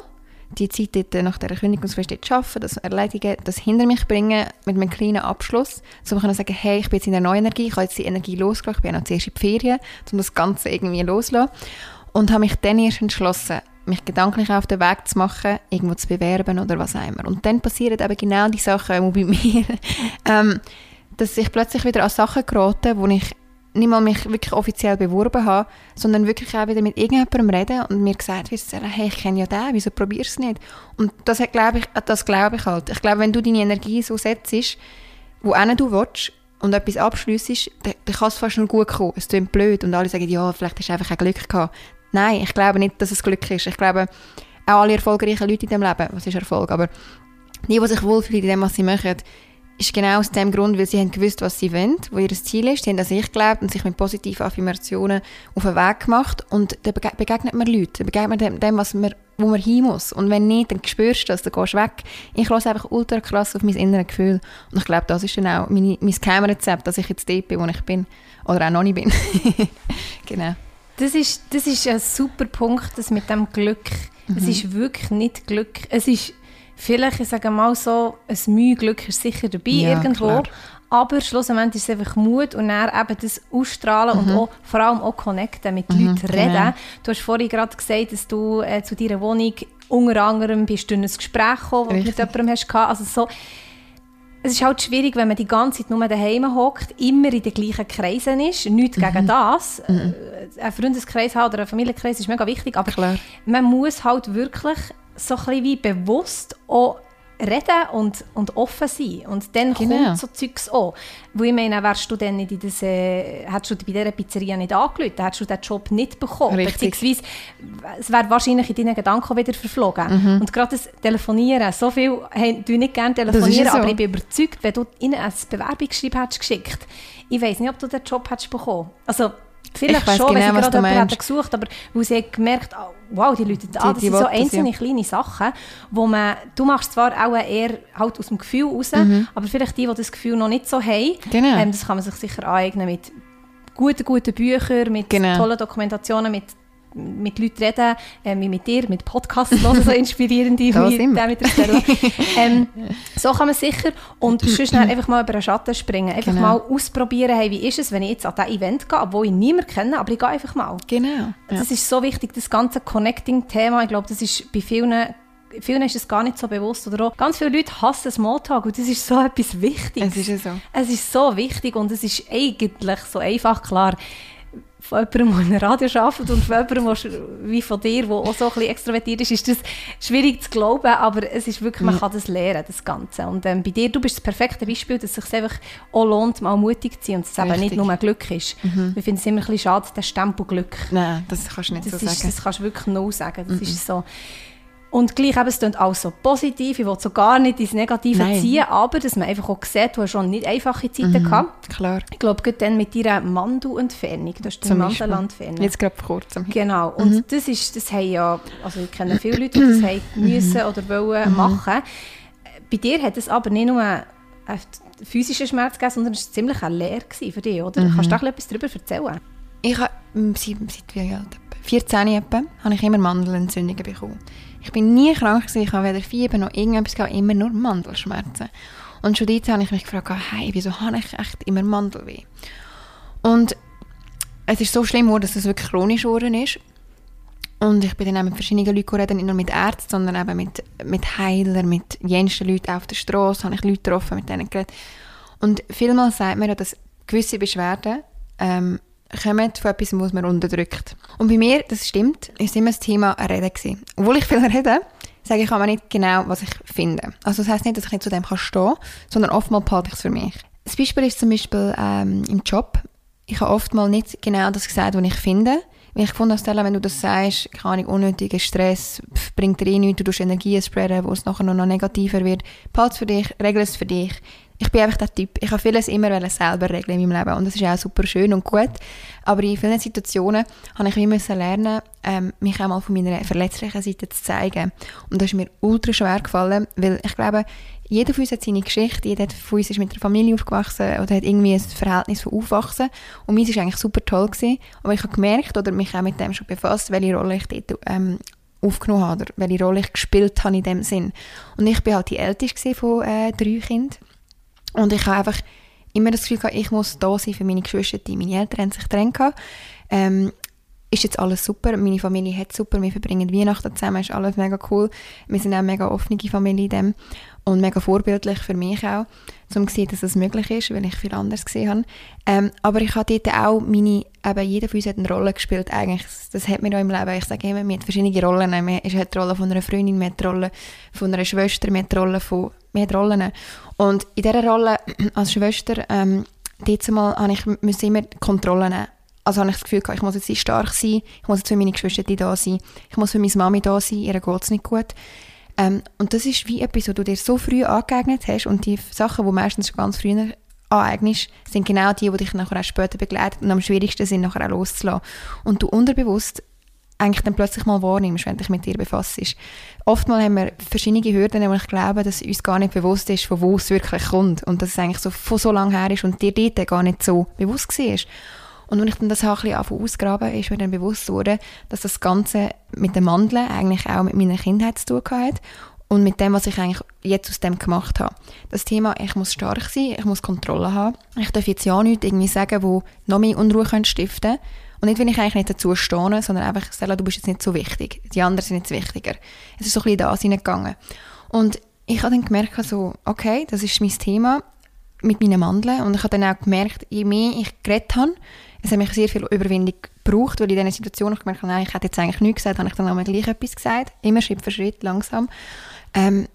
die Zeit dort nach dieser Kündigungsfrist zu arbeiten, das erledigen, das hinter mich bringen mit einem kleinen Abschluss, um zu sagen, hey, ich bin jetzt in der neuen Energie, ich habe jetzt die Energie losgelassen, ich bin ja noch zuerst in die Ferien, um das Ganze irgendwie loszulassen. Und habe mich dann erst entschlossen, mich gedanklich auf den Weg zu machen, irgendwo zu bewerben oder was auch immer. Und dann passieren eben genau die Sachen, die bei mir, ähm, dass ich plötzlich wieder an Sachen gerate, wo ich nicht mal mich wirklich offiziell beworben habe, sondern wirklich auch wieder mit irgendjemandem reden und mir gesagt wird, hey, ich kenne ja den, wieso probierst du es nicht? Und das glaube ich, das glaube ich halt. Ich glaube, wenn du deine Energie so setzt, wo du willst und etwas abschliessest, dann, dann kann es fast nur gut kommen. Es klingt blöd und alle sagen, ja, vielleicht hast du einfach ein Glück gehabt. Nein, ich glaube nicht, dass es Glück ist. Ich glaube, auch alle erfolgreichen Leute in diesem Leben, was ist Erfolg, aber die, die sich wohlfühlen in dem, was sie machen, ist genau aus dem Grund, weil sie haben gewusst, was sie wollen, wo ihr Ziel ist. Sie haben an sich geglaubt und sich mit positiven Affirmationen auf den Weg gemacht. Und dann begegnet man Leuten, dann begegnet man dem, was man, wo man hin muss. Und wenn nicht, dann spürst du das, dann gehst du weg. Ich lasse einfach ultra krass auf mein inneres Gefühl. Und ich glaube, das ist dann auch meine, mein Geheimrezept, dass ich jetzt dort bin, wo ich bin. Oder auch noch nicht bin. genau. Das ist, das ist ein super Punkt, das mit dem Glück. Mhm. Es ist wirklich nicht Glück. Es ist vielleicht, ich sage mal so, ein Mühe Glück ist sicher dabei ja, irgendwo. Klar. Aber schlussendlich ist es einfach Mut und dann eben das Ausstrahlen mhm. und auch, vor allem auch connecten, mit mhm, Leuten reden. Genau. Du hast vorhin gerade gesagt, dass du äh, zu deiner Wohnung unter anderem bist du in ein Gespräch gekommen, das du mit jemandem hast. Also so, es ist halt schwierig, wenn man die ganze Zeit nur daheim hockt, immer in den gleichen Kreisen ist. Nichts mhm. gegen das. Mhm. Äh, ein Freundeskreis oder ein Familienkreis ist mega wichtig, aber Klar. man muss halt wirklich so ein bisschen wie bewusst auch reden und, und offen sein. Und dann genau. kommt so Zeugs an. Wo ich meine, wärst du dann nicht in das, äh, hättest du bei dieser Pizzeria nicht angelötet, hättest du diesen Job nicht bekommen. Richtig. Beziehungsweise, es wäre wahrscheinlich in deinen Gedanken wieder verflogen. Mhm. Und gerade das Telefonieren, so viel hey, du nicht gerne telefonieren, so. aber ich bin überzeugt, wenn du ihnen ein Bewerbungsschreiben hättest geschickt, ich weiß nicht, ob du den Job hättest bekommen. Also, Vielleicht schon, genau, wenn sie gerade jemanden gesucht aber wo sie gemerkt oh, wow, die Leute, ah, das die sind so einzelne ja. kleine Sachen, wo man, du machst zwar auch eher halt aus dem Gefühl raus, mhm. aber vielleicht die, die das Gefühl noch nicht so haben, genau. ähm, das kann man sich sicher aneignen mit guten, guten Büchern, mit genau. tollen Dokumentationen, mit mit Leuten reden, äh, wie mit dir, mit Podcasts hören, so inspirierende wie der mit der Stella. ähm, so kann man sicher und sonst einfach mal über einen Schatten springen. Einfach genau. mal ausprobieren, hey, wie ist es, wenn ich jetzt an dieses Event gehe, obwohl ich niemanden kenne, aber ich gehe einfach mal. Genau. Das ja. ist so wichtig, das ganze Connecting-Thema. Ich glaube, das ist bei vielen vielen ist es gar nicht so bewusst. Oder auch ganz viele Leute hassen Smalltalk und das ist so etwas Wichtiges. Es ist ja so. Es ist so wichtig und es ist eigentlich so einfach klar von jemandem, der in einem Radio arbeitet und von jemandem, der, wie von dir, der auch so ein bisschen extrovertiert ist, ist das schwierig zu glauben, aber es ist wirklich, man kann das lernen, das Ganze. Und ähm, bei dir, du bist das perfekte Beispiel, dass es sich einfach auch lohnt, mal mutig zu sein und es eben nicht nur Glück ist. Mhm. Ich finde es immer ein bisschen schade, der Stempel Glück. Nein, das kannst du nicht das so ist, sagen. Das kannst du wirklich no sagen. Das mhm. ist so... Und gleich eben, es klingt auch so positiv, ich will so gar nicht ins Negative Nein. ziehen, aber dass man einfach auch sieht, du hast schon nicht einfache Zeiten Mhm. gehabt. Klar. Ich glaube, gerade dann mit deiner Mandelentfernung, du hast die. Mandelentfernung. Jetzt gerade vor kurzem. Genau, und Mhm. das ist, das haben ja, also ich kenne viele Leute, die das haben müssen oder wollen Mhm. machen. Bei dir hat es aber nicht nur einen physischen Schmerz gegeben, sondern es war ziemlich eine Lehre gewesen für dich, oder? Mhm. Kannst du da etwas darüber erzählen? Ich habe seit, seit wie alt? Etwa 14 etwa, habe ich immer Mandelentzündungen bekommen. Ich bin nie krank gewesen, ich habe weder Fieber noch irgendetwas, gehabt, immer nur Mandelschmerzen. Und schon dort habe ich mich gefragt, hey, wieso habe ich echt immer Mandelweh? Und es ist so schlimm geworden, dass es wirklich chronisch geworden ist. Und ich bin dann auch mit verschiedenen Leuten geredet, nicht nur mit Ärzten, sondern eben mit, mit Heilern, mit jensten Leuten auf der Straße, habe ich Leute getroffen, mit denen geredet. Und vielmals sagt man dass gewisse Beschwerden ähm, kommen von etwas, was man unterdrückt. Und bei mir, das stimmt, ist immer das Thema Reden gewesen. Obwohl ich viel rede, sage ich aber nicht genau, was ich finde. Also das heisst nicht, dass ich nicht zu dem kann stehen sondern oftmals behalte ich es für mich. Das Beispiel ist zum Beispiel ähm, im Job. Ich habe oftmals nicht genau das gesagt, was ich finde. Weil ich habe, Stella, wenn du das sagst, keine unnötiger Stress, pff, bringt dir eh nichts, du tust Energien spreaden, wo es nachher noch negativer wird. Behalte es für dich, regle es für dich. Ich bin einfach der Typ. Ich habe vieles immer selber regeln in meinem Leben und das ist auch super schön und gut. Aber in vielen Situationen habe ich müssen lernen, ähm, mich auch mal von meiner verletzlichen Seite zu zeigen. Und das ist mir ultra schwer gefallen, weil ich glaube, jeder von uns hat seine Geschichte, jeder von uns ist mit einer Familie aufgewachsen oder hat irgendwie ein Verhältnis von Aufwachsen. Und meins war eigentlich super toll. Gewesen. Aber ich habe gemerkt oder mich auch mit dem schon befasst, welche Rolle ich dort ähm, aufgenommen habe oder welche Rolle ich gespielt habe in dem Sinn. Und ich bin halt die Älteste von äh, drei Kindern. Und ich habe einfach immer das Gefühl gehabt, ich muss da sein für meine Geschwister. Meine Eltern haben sich getrennt. Ähm, ist jetzt alles super. Meine Familie hat super. Wir verbringen Weihnachten zusammen. Ist alles mega cool. Wir sind auch eine mega offene Familie in dem. Und mega vorbildlich für mich auch, um zu sehen, dass es möglich ist, weil ich viel anders gesehen habe. Ähm, aber ich habe dort auch meine, eben jeder von uns hat eine Rolle gespielt eigentlich. Das hat mir auch im Leben, ich sage immer, man hat verschiedene Rollen. Man hat die Rolle von einer Freundin, man hat die Rolle von einer Schwester, man hat die Rolle von, man hat Rollen. Und in dieser Rolle als Schwester, ähm, dort mal, habe ich musste immer Kontrolle nehmen. Also habe ich das Gefühl gehabt, ich muss jetzt stark sein, ich muss jetzt für meine Geschwister da sein, ich muss für meine Mami da sein, ihr geht es nicht gut. Ähm, und das ist wie etwas, was du dir so früh angeeignet hast und die Sachen, die meistens schon ganz früh aneignest, sind genau die, die dich nachher auch später begleiten und am schwierigsten sind, nachher auch loszulassen. Und du unterbewusst eigentlich dann plötzlich mal wahrnimmst, wenn dich mit dir befasst. Oftmals haben wir verschiedene Hürden, wo ich glaube, dass uns gar nicht bewusst ist, von wo es wirklich kommt und dass es eigentlich so von so lange her ist und dir dort gar nicht so bewusst war. Und wenn ich dann das auch ein bisschen ausgraben ist mir dann bewusst wurde, dass das Ganze mit dem Mandeln eigentlich auch mit meiner Kindheit zu tun hat und mit dem, was ich eigentlich jetzt aus dem gemacht habe. Das Thema, ich muss stark sein, ich muss Kontrolle haben. Ich darf jetzt ja nichts irgendwie sagen, wo noch mehr Unruhe stiften Und nicht, wenn ich eigentlich nicht dazu stehe, sondern einfach, Stella, du bist jetzt nicht so wichtig. Die anderen sind jetzt wichtiger. Es ist so ein bisschen da hineingegangen. Und ich habe dann gemerkt, so, okay, das ist mein Thema mit meinen Mandeln. Und ich habe dann auch gemerkt, je mehr ich geredet habe, es hat mich sehr viel Überwindung gebraucht, weil in dieser Situation ich gemerkt habe, nein, ich hätte jetzt eigentlich nichts gesagt, habe ich dann auch gleich etwas gesagt, immer Schritt für Schritt, langsam. Ähm,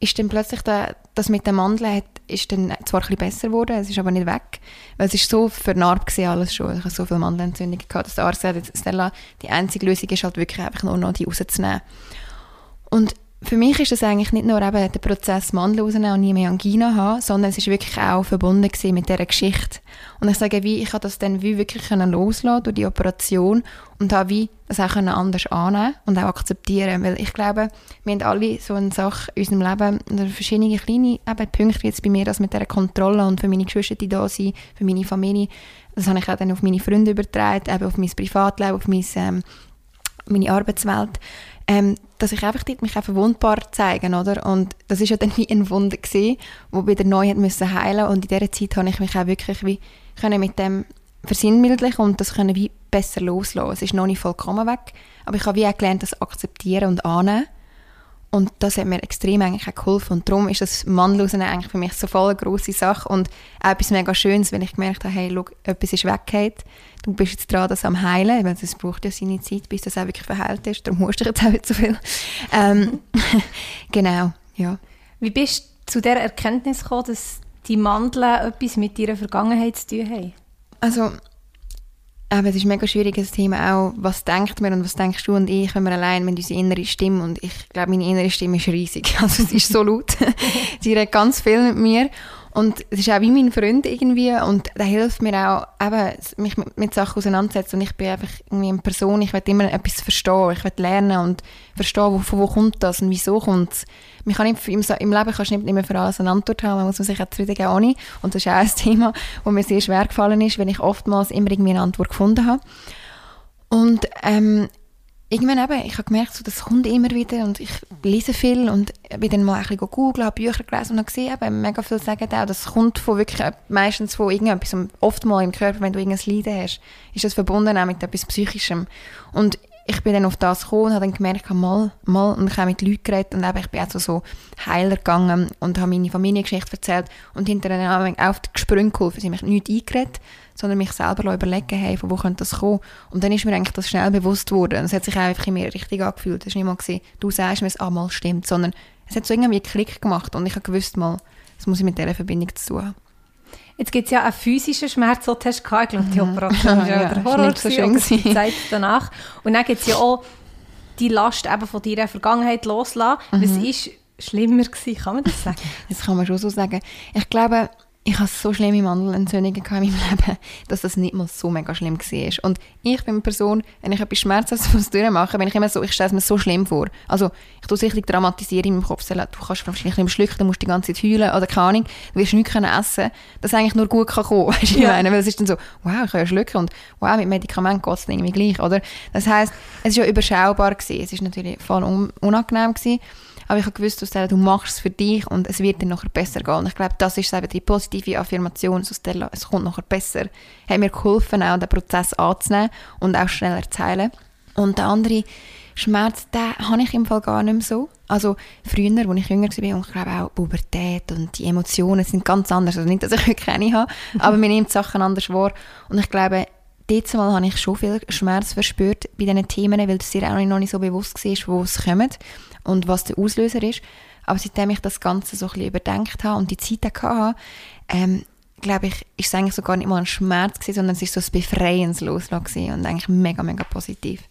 ist dann plötzlich da, das mit den Mandeln hat, ist dann zwar ein bisschen besser geworden, es ist aber nicht weg, weil es ist so vernarbt gewesen, alles schon. Ich habe so viele Mandelentzündungen gehabt, dass der Arzt sagt, Stella, die einzige Lösung ist halt wirklich einfach nur noch die rauszunehmen. Und für mich ist das eigentlich nicht nur eben der Prozess Mandeln rausnehmen und nie mehr Angina haben, sondern es ist wirklich auch verbunden mit dieser Geschichte. Und ich sage, wie, ich habe das dann wie wirklich loslassen durch die Operation und habe wie das auch anders annehmen und auch akzeptieren, weil ich glaube, wir haben alle so eine Sache in unserem Leben, verschiedene kleine eben Punkte jetzt bei mir, das mit dieser Kontrolle und für meine Geschwister, die da sind, für meine Familie, das habe ich auch dann auf meine Freunde übertragen, eben auf mein Privatleben, auf mein, ähm, meine Arbeitswelt, ähm, dass ich einfach dort mich auch verwundbar zeigen, oder? Und das ist ja dann wie ein Wunder gewesen, wo wieder neu hat müssen heilen und in dieser Zeit habe ich mich auch wirklich wie können mit dem versinnbildlichen und das können wie besser loslassen. Es ist noch nicht vollkommen weg, aber ich habe wie auch gelernt, das akzeptieren und annehmen Und das hat mir extrem eigentlich auch geholfen. Und darum ist das Mannlosen eigentlich für mich so voll eine grosse Sache und auch etwas mega Schönes, weil ich gemerkt habe, hey, schau, etwas ist weggeht. Du bist jetzt dran, das am Heilen, weil es braucht ja seine Zeit, bis das auch wirklich verheilt ist. Darum musst du jetzt auch nicht so viel. Ähm, genau, ja. Wie bist du zu der Erkenntnis gekommen, dass die Mandeln etwas mit deiner Vergangenheit zu tun haben? Also, aber es ist ein mega schwieriges Thema auch, was denkt man und was denkst du und ich, wenn wir allein mit unserer inneren Stimme und ich glaube, meine innere Stimme ist riesig, also sie ist so laut, sie redet ganz viel mit mir und es ist auch wie mein Freund irgendwie und der hilft mir auch, eben, mich mit, mit Sachen auseinanderzusetzen und ich bin einfach irgendwie eine Person, ich will immer etwas verstehen, ich will lernen und verstehen, wo, von wo kommt das und wieso kommt es. Man kann nicht, im, im Leben kannst du nicht immer für alles eine Antwort haben, man muss sich auch zufrieden geben ohne und das ist auch ein Thema, das mir sehr schwer gefallen ist, wenn ich oftmals immer irgendwie eine Antwort gefunden habe. Und ähm, irgendwann eben, ich habe gemerkt, so, das kommt immer wieder und ich lese viel und bin dann mal ein bisschen googeln, habe Bücher gelesen und habe gesehen, eben, mega viel sagen auch, das kommt von wirklich, meistens von irgendetwas, oft mal im Körper, wenn du irgendein Leiden hast, ist das verbunden auch mit etwas Psychischem. Und ich bin dann auf das gekommen und habe dann gemerkt, mal, mal, und ich habe mit Leuten geredet und eben, ich bin auch so, so Heiler gegangen und habe meine Familiengeschichte erzählt und hinterher auf die Sprünge geholfen. Sie haben mich nicht eingeredet, sondern mich selber überlegen, hey, von wo könnte das kommen? Und dann ist mir eigentlich das schnell bewusst geworden. Es hat sich auch einfach in mir richtig angefühlt. Es ist nicht mal gewesen, du sagst mir, es einmal stimmt, sondern es hat so irgendwie Klick gemacht und ich habe gewusst, mal, das muss ich mit dieser Verbindung zu tun haben. Jetzt gibt es ja einen physischen Schmerz, den du hast. Ich glaube, die Operation war ja, der Horror, so schön die Zeit danach. Und dann gibt es ja auch die Last eben von deiner Vergangenheit loslassen. Mhm. Was war schlimmer gewesen? Kann man das sagen? Das kann man schon so sagen. Ich glaube, ich hatte so schlimme Mandelentzündungen in meinem Leben, dass das nicht mal so mega schlimm war. Und ich bin eine Person, wenn ich etwas Schmerzhaftes durchmache, bin ich immer so, ich stelle es mir so schlimm vor. Also ich tue sicherlich dramatisieren in meinem Kopf, du kannst wahrscheinlich nicht schlucken, du musst die ganze Zeit heulen oder keine Ahnung, du wirst nichts können essen, das eigentlich nur gut kann kommen, weißt du, ja. meine? Weil es ist dann so, wow, ich kann ja schlucken und wow, mit Medikamenten geht es irgendwie gleich, oder? Das heisst, es war ja überschaubar gewesen, es war natürlich voll unangenehm gewesen, aber ich habe gewusst, Stella, du machst es für dich und es wird dir nachher besser gehen. Und ich glaube, das ist eben die positive Affirmation, so Stella, es kommt nachher besser. Hat mir geholfen, auch den Prozess anzunehmen und auch schneller zu heilen. Und der andere Schmerz, den habe ich im Fall gar nicht mehr so. Also früher, als ich jünger war, und ich glaube auch Pubertät und die Emotionen sind ganz anders. Also nicht, dass ich keine habe, aber mir nimmt Sachen anders vor. Und ich glaube, dort mal habe ich schon viel Schmerz verspürt bei diesen Themen, weil es dir auch noch nicht so bewusst war, wo es kommt und was der Auslöser ist. Aber seitdem ich das Ganze so ein bisschen überdenkt habe und die Zeit hatte, ähm, glaube ich, ist es eigentlich so gar nicht mal ein Schmerz gewesen, sondern es ist so ein befreiendes Loslassen und eigentlich mega, mega positiv.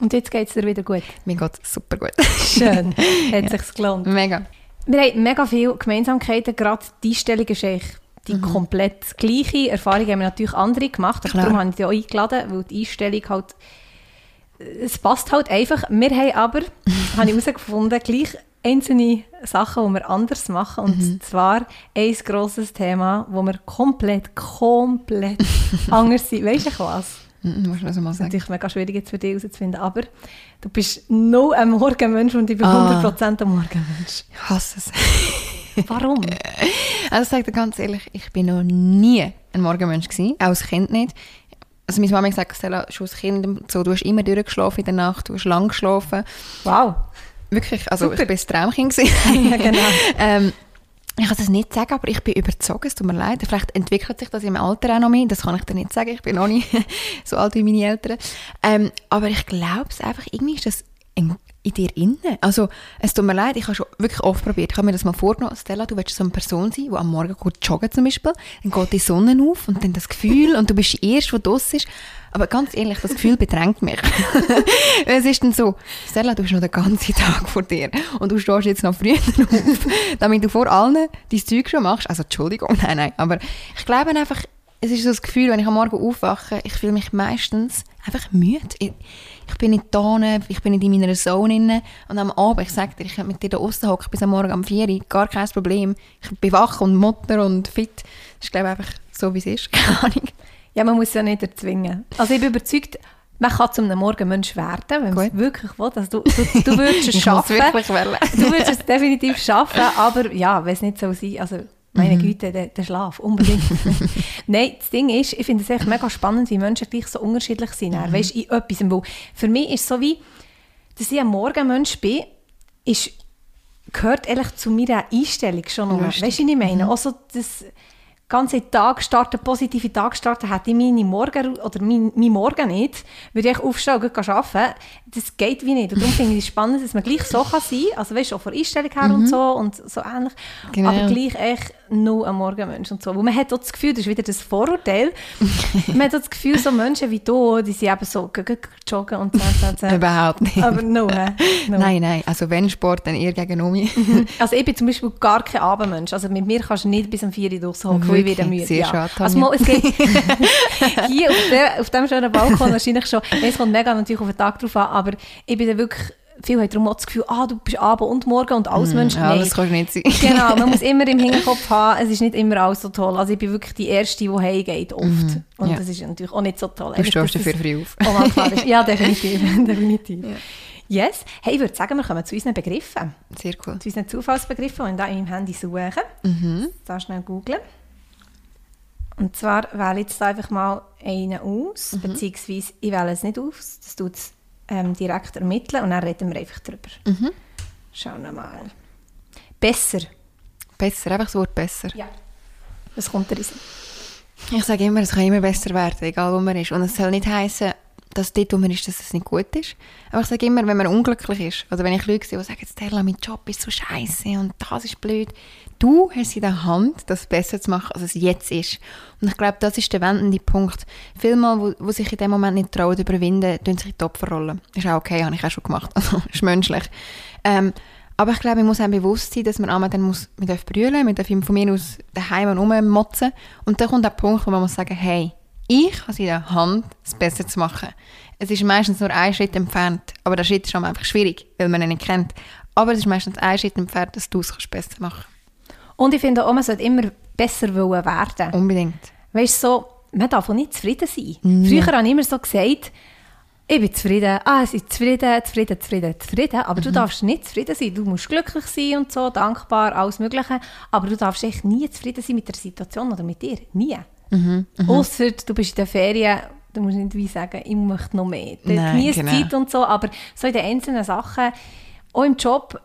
Und jetzt geht es dir wieder gut? Mir geht es super gut. Schön, hat ja. sich gelohnt. Mega. Wir haben mega viele Gemeinsamkeiten, gerade die Einstellung ist eigentlich die mhm. komplett gleiche. Erfahrungen haben wir natürlich andere gemacht, Klar. darum habe ich dich auch eingeladen, weil die Einstellung halt es passt halt einfach. Wir haben aber, habe ich herausgefunden, gleich einzelne Sachen, die wir anders machen. Und mhm. zwar ein grosses Thema, wo wir komplett, komplett anders sind. Weißt du was? Mhm, musst du mal sagen. Das ist natürlich mega schwierig jetzt für dich herauszufinden, aber du bist nur ein Morgenmensch und ich bin ah. 100% ein Morgenmensch. Ich hasse es. Warum? Also ich sage dir ganz ehrlich, ich bin noch nie ein Morgenmensch gewesen, auch als Kind nicht also meine Mama hat gesagt, Stella, schon als Kind, so, du hast immer durchgeschlafen in der Nacht, du hast lang geschlafen. Wow. Wirklich, also Super. ich war ein Traumkind. ja, genau. ähm, ich kann das nicht sagen, aber ich bin überzeugt, es tut mir leid. Vielleicht entwickelt sich das im Alter auch noch mehr, das kann ich dir nicht sagen, ich bin noch nicht so alt wie meine Eltern. Ähm, aber ich glaube es einfach, irgendwie ist das ein in dir inne. Also, es tut mir leid, ich habe schon wirklich oft probiert. Ich habe mir das mal vorgenommen, Stella, du willst so eine Person sein, die am Morgen gut joggen zum Beispiel, dann geht die Sonne auf und dann das Gefühl und du bist die Erste, die draussen ist. Aber ganz ehrlich, das Gefühl bedrängt mich. es ist dann so, Stella, du hast noch den ganzen Tag vor dir und du stehst jetzt noch früher auf, damit du vor allen dein Zeug schon machst. Also, Entschuldigung, nein, nein, aber ich glaube einfach, es ist so das Gefühl, wenn ich am Morgen aufwache, ich fühle mich meistens einfach müde. Ich, ich bin nicht da, ich bin nicht in meiner Zone Und am Abend, ich sage dir, ich mit dir da draussen hocken bis am Morgen um 4 Uhr, gar kein Problem. Ich bin wach und Mutter und fit. Das ist, glaube ich, einfach so, wie es ist. Keine Ahnung. Ja, man muss ja nicht erzwingen. Also ich bin überzeugt, man kann zu einem Morgenmensch werden, wenn man es wirklich will. Also du, du, du würdest es schaffen. du würdest es definitiv schaffen, aber ja, wenn es nicht so sein also meine mhm. Güte, der, der Schlaf, unbedingt. Nein, das Ding ist, ich finde es echt mega spannend, wie Menschen gleich so unterschiedlich sind. Mhm. Weißt, in etwas. Wo für mich ist es so wie, dass ich ein Morgenmensch bin, ist gehört ehrlich zu meiner Einstellung schon. Lustig. Weißt du, was ich meine? Auch so das ganze Tag starten, positive Tag starten, hätte ich meine Morgen, oder mein, mein Morgen nicht, würde ich aufstehen und arbeiten. Das geht wie nicht. Und darum finde ich es spannend, dass man gleich so kann sein kann. Also weißt du, auch von Einstellung her und so und so ähnlich. Genau. Aber gleich echt nur ein Morgenmensch und so. Wo man hat auch das Gefühl, das ist wieder das Vorurteil, man hat auch das Gefühl, so Menschen wie du, die sind eben so joggen und so. so, so. Überhaupt nicht. Aber no, no. Nein, nein. Also wenn Sport, dann eher gegen mich. Also ich bin zum Beispiel gar kein Abendmensch. Also mit mir kannst du nicht bis um 4 Uhr raushocken, weil ich wieder müde Sehr ja. schade, Also mal, es geht hier auf, der, auf dem schönen Balkon wahrscheinlich schon. Es kommt mega natürlich auf den Tag drauf an, aber ich bin dann wirklich, viele haben darum auch das Gefühl, ah, du bist Abend und Morgen und alles Mensch. Ja, Nein. das kannst du nicht sein. Genau, man muss immer im Hinterkopf haben, es ist nicht immer alles so toll. Also ich bin wirklich die Erste, die heimgeht, oft. Und Mhm. ja. das ist natürlich auch nicht so toll. Du stehst dafür früh auf. ist. Ja, definitiv. definitiv. Yes. Hey, ich würde sagen, wir kommen zu unseren Begriffen Sehr cool. zu unseren Zufallsbegriffen, die ich da in meinem Handy suchen. Mhm. Da schnell googlen. Und zwar wähle ich jetzt einfach mal einen aus, Mhm. beziehungsweise ich wähle es nicht aus, das tut es ähm, direkt ermitteln und dann reden wir einfach drüber. Mhm. Schauen wir mal. Besser. Besser, einfach das Wort besser. Ja. Was kommt da? Ich sage immer, es kann immer besser werden, egal wo man ist. Und es soll nicht heißen, dass dort, wo man ist, dass es nicht gut ist. Aber ich sage immer, wenn man unglücklich ist, oder wenn ich Leute sehe, die sagen, Stella, mein Job ist so scheiße und das ist blöd. Du hast in der Hand, das besser zu machen, als es jetzt ist. Und ich glaube, das ist der wendende Punkt. Viele Mal, wo sich in dem Moment nicht trauen, überwinden, tun sich in die Opferrolle. Ist auch okay, habe ich auch schon gemacht. Also, ist menschlich. Ähm, aber ich glaube, man muss einem bewusst sein, dass man einmal dann muss, man darf brüllen, man darf von mir aus daheim rummotzen. Und dann kommt der Punkt, wo man muss sagen, hey, ich habe es in der Hand, es besser zu machen. Es ist meistens nur ein Schritt entfernt, aber der Schritt ist schon einfach schwierig, weil man ihn nicht kennt. Aber es ist meistens ein Schritt entfernt, dass du es kannst besser machen Und ich finde auch, man sollte immer besser wollen werden. Unbedingt. Weißt du, so, man darf auch nicht zufrieden sein. Früher habe ich immer so gesagt, ich bin zufrieden, ah, ich bin zufrieden, zufrieden, zufrieden, zufrieden. Aber du darfst nicht zufrieden sein. Du musst glücklich sein und so, dankbar, alles Mögliche. Aber du darfst echt nie zufrieden sein mit der Situation oder mit dir. Nie. Ausser du bist in den Ferien, du musst nicht wie sagen, ich möchte noch mehr. Genieß genau. Zeit und so. Aber so in den einzelnen Sachen, auch im Job,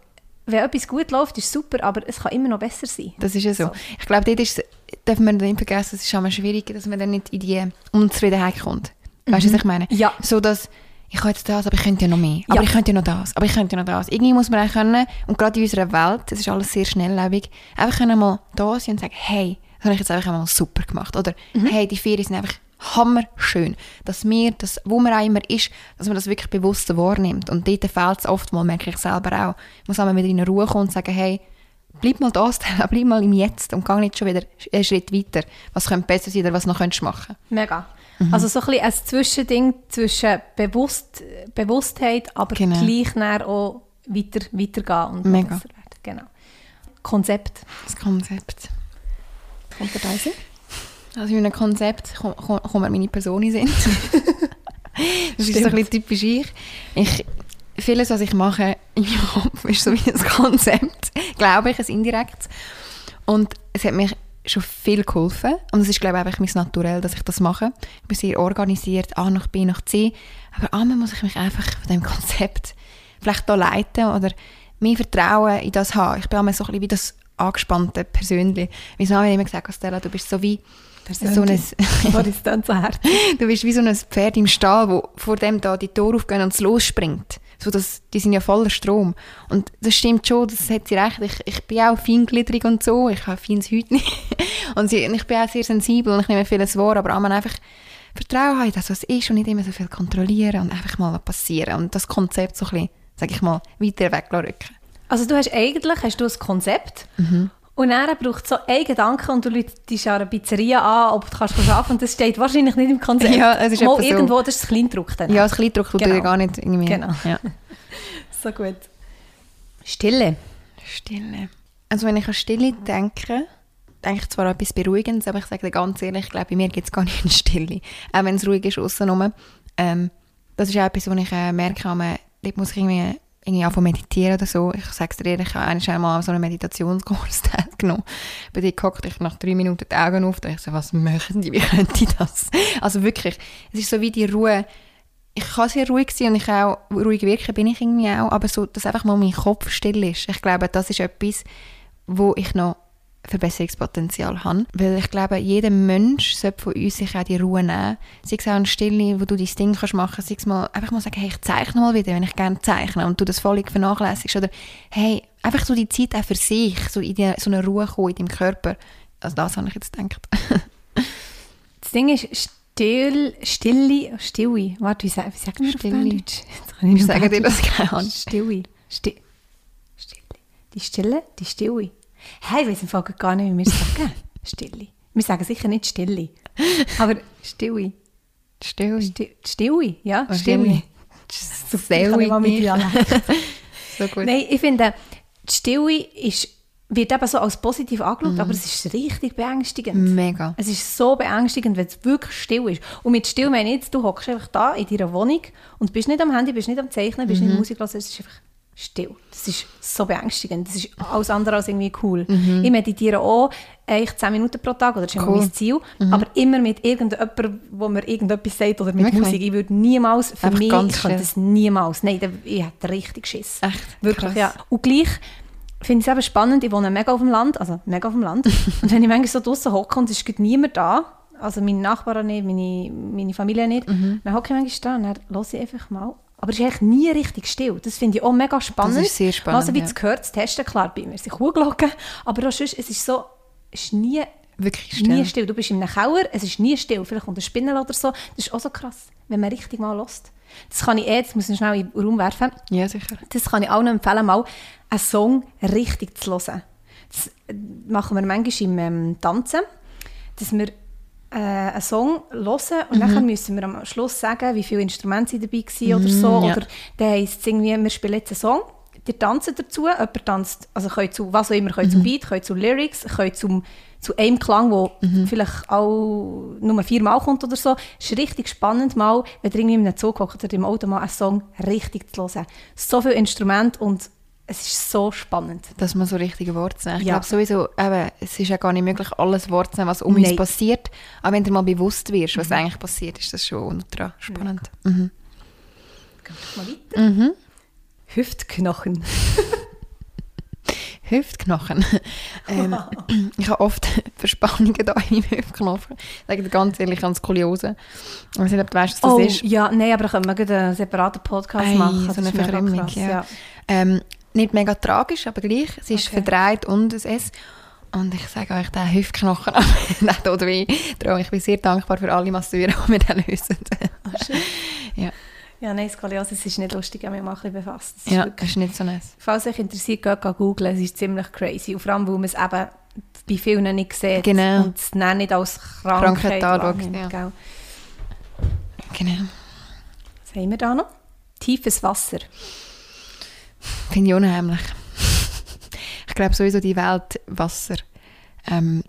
wenn etwas gut läuft, ist super, aber es kann immer noch besser sein. Das ist ja so. So. Ich glaube, dort ist, darf man nicht vergessen, es ist auch schwierig, dass man dann nicht in die Unzufriedenheit kommt. Weißt du, was ich meine? Ja. So, dass ich habe jetzt das, aber ich könnte ja noch mehr. Aber Ja. ich könnte ja noch das, aber ich könnte ja noch das. Irgendwie muss man auch können, und gerade in unserer Welt, es ist alles sehr schnelllebig, einfach können mal da sein und sagen, hey, habe ich jetzt einfach einmal super gemacht. Oder, hey, die Ferien sind einfach hammerschön. Dass wir, das, wo man auch immer ist, dass man das wirklich bewusst wahrnimmt. Und dort fehlt es oft mal, merke ich selber auch. Ich muss einmal wieder in Ruhe kommen und sagen, hey, bleib mal da, bleib mal im Jetzt und geh nicht schon wieder einen Schritt weiter. Was könnte besser sein oder was noch könntest du machen? Mega. Also so ein, bisschen ein Zwischending zwischen Bewusst, Bewusstheit, aber Genau. gleich auch weiter, weitergehen und Mega. besser werden. Genau. Konzept. Das Konzept. Kommt da Reise? Also in einem Konzept kommt komm, komm mir meine Person in den Sinn. das ist so ein bisschen typisch ich. ich. Vieles, was ich mache in meinem Kopf, ist so wie ein Konzept, glaube ich, ein indirektes. Und es hat mich schon viel geholfen. Und es ist, glaube ich, einfach mein Naturell, dass ich das mache. Ich bin sehr organisiert, A nach B nach C. Aber einmal muss ich mich einfach von dem Konzept vielleicht da leiten oder mehr Vertrauen in das haben. Ich bin einmal so ein bisschen wie das angespannte Persönchen. Wie Mama immer gesagt hat, Stella, du bist so wie so ein, du bist wie so ein Pferd im Stall, wo vor dem da die Tore aufgehen und es losspringt. So, das, die sind ja voller Strom. Und das stimmt schon, das hat sie recht. Ich, ich bin auch feingliedrig und so, ich habe feines Häutchen. und sie, ich bin auch sehr sensibel und ich nehme vieles wahr, aber auch mal einfach Vertrauen haben, in das, was ist und nicht immer so viel kontrollieren und einfach mal passieren. Und das Konzept so ein bisschen, sag ich mal, weiter wegrücken. Also du hast eigentlich hast du ein Konzept Mhm. und dann braucht so einen Gedanken und du läutest an einer Pizzeria an, ob du kannst arbeiten und das steht wahrscheinlich nicht im Konzept. Ja, es ist Mal etwa so. irgendwo, das ist das Kleindruck dann. Ja, das Kleindruck tut Genau. dir gar nicht irgendwie... Genau. Ja. So gut. Stille. Stille. Also wenn ich an Stille denke, denke ich zwar an etwas Beruhigendes, aber ich sage dir ganz ehrlich, ich glaube, bei mir gibt es gar nicht eine Stille. Auch wenn es ruhig ist aussen ähm, Das ist auch etwas, wo ich äh, merke, man, dort muss ich irgendwie, irgendwie anfangen meditieren oder so. Ich sage es dir ehrlich, ich habe einmal so einen Meditationskurs teilgenommen. Bei dir guckte ich nach drei Minuten die Augen auf und ich so, was möchten die, wie könnte ich das? Also wirklich, es ist so wie die Ruhe, ich kann sehr ruhig sein und ich auch ruhig wirken, bin ich irgendwie auch, aber so, dass einfach mal mein Kopf still ist. Ich glaube, das ist etwas, wo ich noch Verbesserungspotenzial habe. Weil ich glaube, jeder Mensch sollte von uns sich auch die Ruhe nehmen. Sei es auch eine Stille, wo du dein Ding kannst machen kannst. Sei es mal, einfach mal sagen, hey, ich zeichne mal wieder, wenn ich gerne zeichne und du das völlig vernachlässigst. Oder, hey, einfach so die Zeit auch für sich, so in die, so eine Ruhe kommen in deinem Körper. Also das habe ich jetzt gedacht. das Ding ist, still, stille, stille, warte, wie, sagen wir Stille. auf Deutsch? Ich sage dir das Ahnung. Stille. Sti Stille. Die Stille, die Stille. Hey, ich weiß im Fall gar nicht, wie wir es sagen. Stille. Wir sagen sicher nicht Stille. Aber Stille. Still. Sti- Stille, ja, Oh, Stille. So Ich kann nicht mal mit. So gut. Nein, ich finde, die Stille ist, wird eben so als positiv angeschaut, aber es ist richtig beängstigend. Mega. Es ist so beängstigend, wenn es wirklich still ist. Und mit still meine ich jetzt, du hockst einfach da in deiner Wohnung und bist nicht am Handy, bist nicht am Zeichnen, bist nicht Musik hören, es ist einfach still. Das ist so beängstigend. Das ist alles andere als irgendwie cool. Ich meditiere auch eigentlich 10 Minuten pro Tag, oder das ist immer Cool. mein Ziel, aber immer mit irgendjemandem, wo mir irgendetwas sagt oder mit Wirklich? Musik. Ich würde niemals, für Einfach mich, ich könnte das niemals. Nein, ich hätte richtig Schiss. Echt? Wirklich, Krass. ja. Und gleich finde ich es eben spannend, ich wohne mega auf dem Land, also mega auf dem Land. und wenn ich manchmal so draußen hocke und es ist niemand da, also meine Nachbarn nicht, meine, meine Familie nicht, Mhm. dann hocke ich manchmal da und dann höre ich einfach mal. Aber es ist eigentlich nie richtig still. Das finde ich auch mega spannend. Das ist sehr spannend, Also wie ja. es gehört, zu testen, klar, bei mir sind Kuhglocken, aber auch sonst, es ist so, es ist nie Wirklich Nie still. still. Du bist in einem Keller, es ist nie still. Vielleicht kommt eine Spinne oder so. Das ist auch so krass, wenn man richtig mal lässt. Das kann ich eh, das muss ich schnell in den Raum werfen. Ja, sicher. Das kann ich auch noch empfehlen, mal einen Song richtig zu hören. Das machen wir manchmal im ähm, Tanzen, dass wir äh, einen Song hören und dann müssen wir am Schluss sagen, wie viele Instrumente sie dabei waren oder so. ja. Oder dann heisst es irgendwie, wir spielen jetzt einen Song, ihr tanzt dazu, jemand tanzt, also könnt zu was auch immer, könnt zum Beat, könnt zu Lyrics, könnt zum, zu einem Klang, der vielleicht auch nur viermal kommt oder so. Es ist richtig spannend, mal, wenn ihr irgendwie in einem Zug hockt oder im Auto mal einen Song richtig zu hören. So viele Instrumente und es ist so spannend. Dass man so richtige Worte sagt. Ich Ja. glaube sowieso, eben, es ist ja gar nicht möglich, alles Wort zu nehmen, was um uns Nein. Mhm. passiert. Aber wenn dir mal bewusst wirst, was eigentlich passiert, ist das schon ultra spannend. Mhm. Gehen wir mal weiter. Hüftknochen. Hüftknochen. ähm, ich habe oft Verspannungen da in meinem Hüftknochen. Ich sage dir ganz ehrlich, ich habe Skoliose. Ich weiß nicht, ob du weißt, was das oh, ist. ja, nein, aber da können wir einen separaten Podcast Ei, machen. so eine Verkrümmung, krass, ja. Ähm, nicht mega tragisch, aber gleich. Es ist Okay. verdreht und es ist. Und ich sage euch, der Hüftknochen, der tut weh. Darum, ich bin sehr dankbar für alle Masseure, die mir den lösen. ja, Ja, nein, Skoliose, es ist nicht lustig, habe mich mal ein bisschen befasst. Es ja, wirklich- das ist nicht so nice. Falls euch interessiert, geht go googeln, es ist ziemlich crazy. Und vor allem, weil man es eben bei vielen nicht sieht Genau. und es dann nicht als Krankheit, Krankheit anschaut, ja. gell? Genau. Was haben wir da noch? Tiefes Wasser. Finde ich unheimlich. ich glaube sowieso, die Welt Wasser ähm,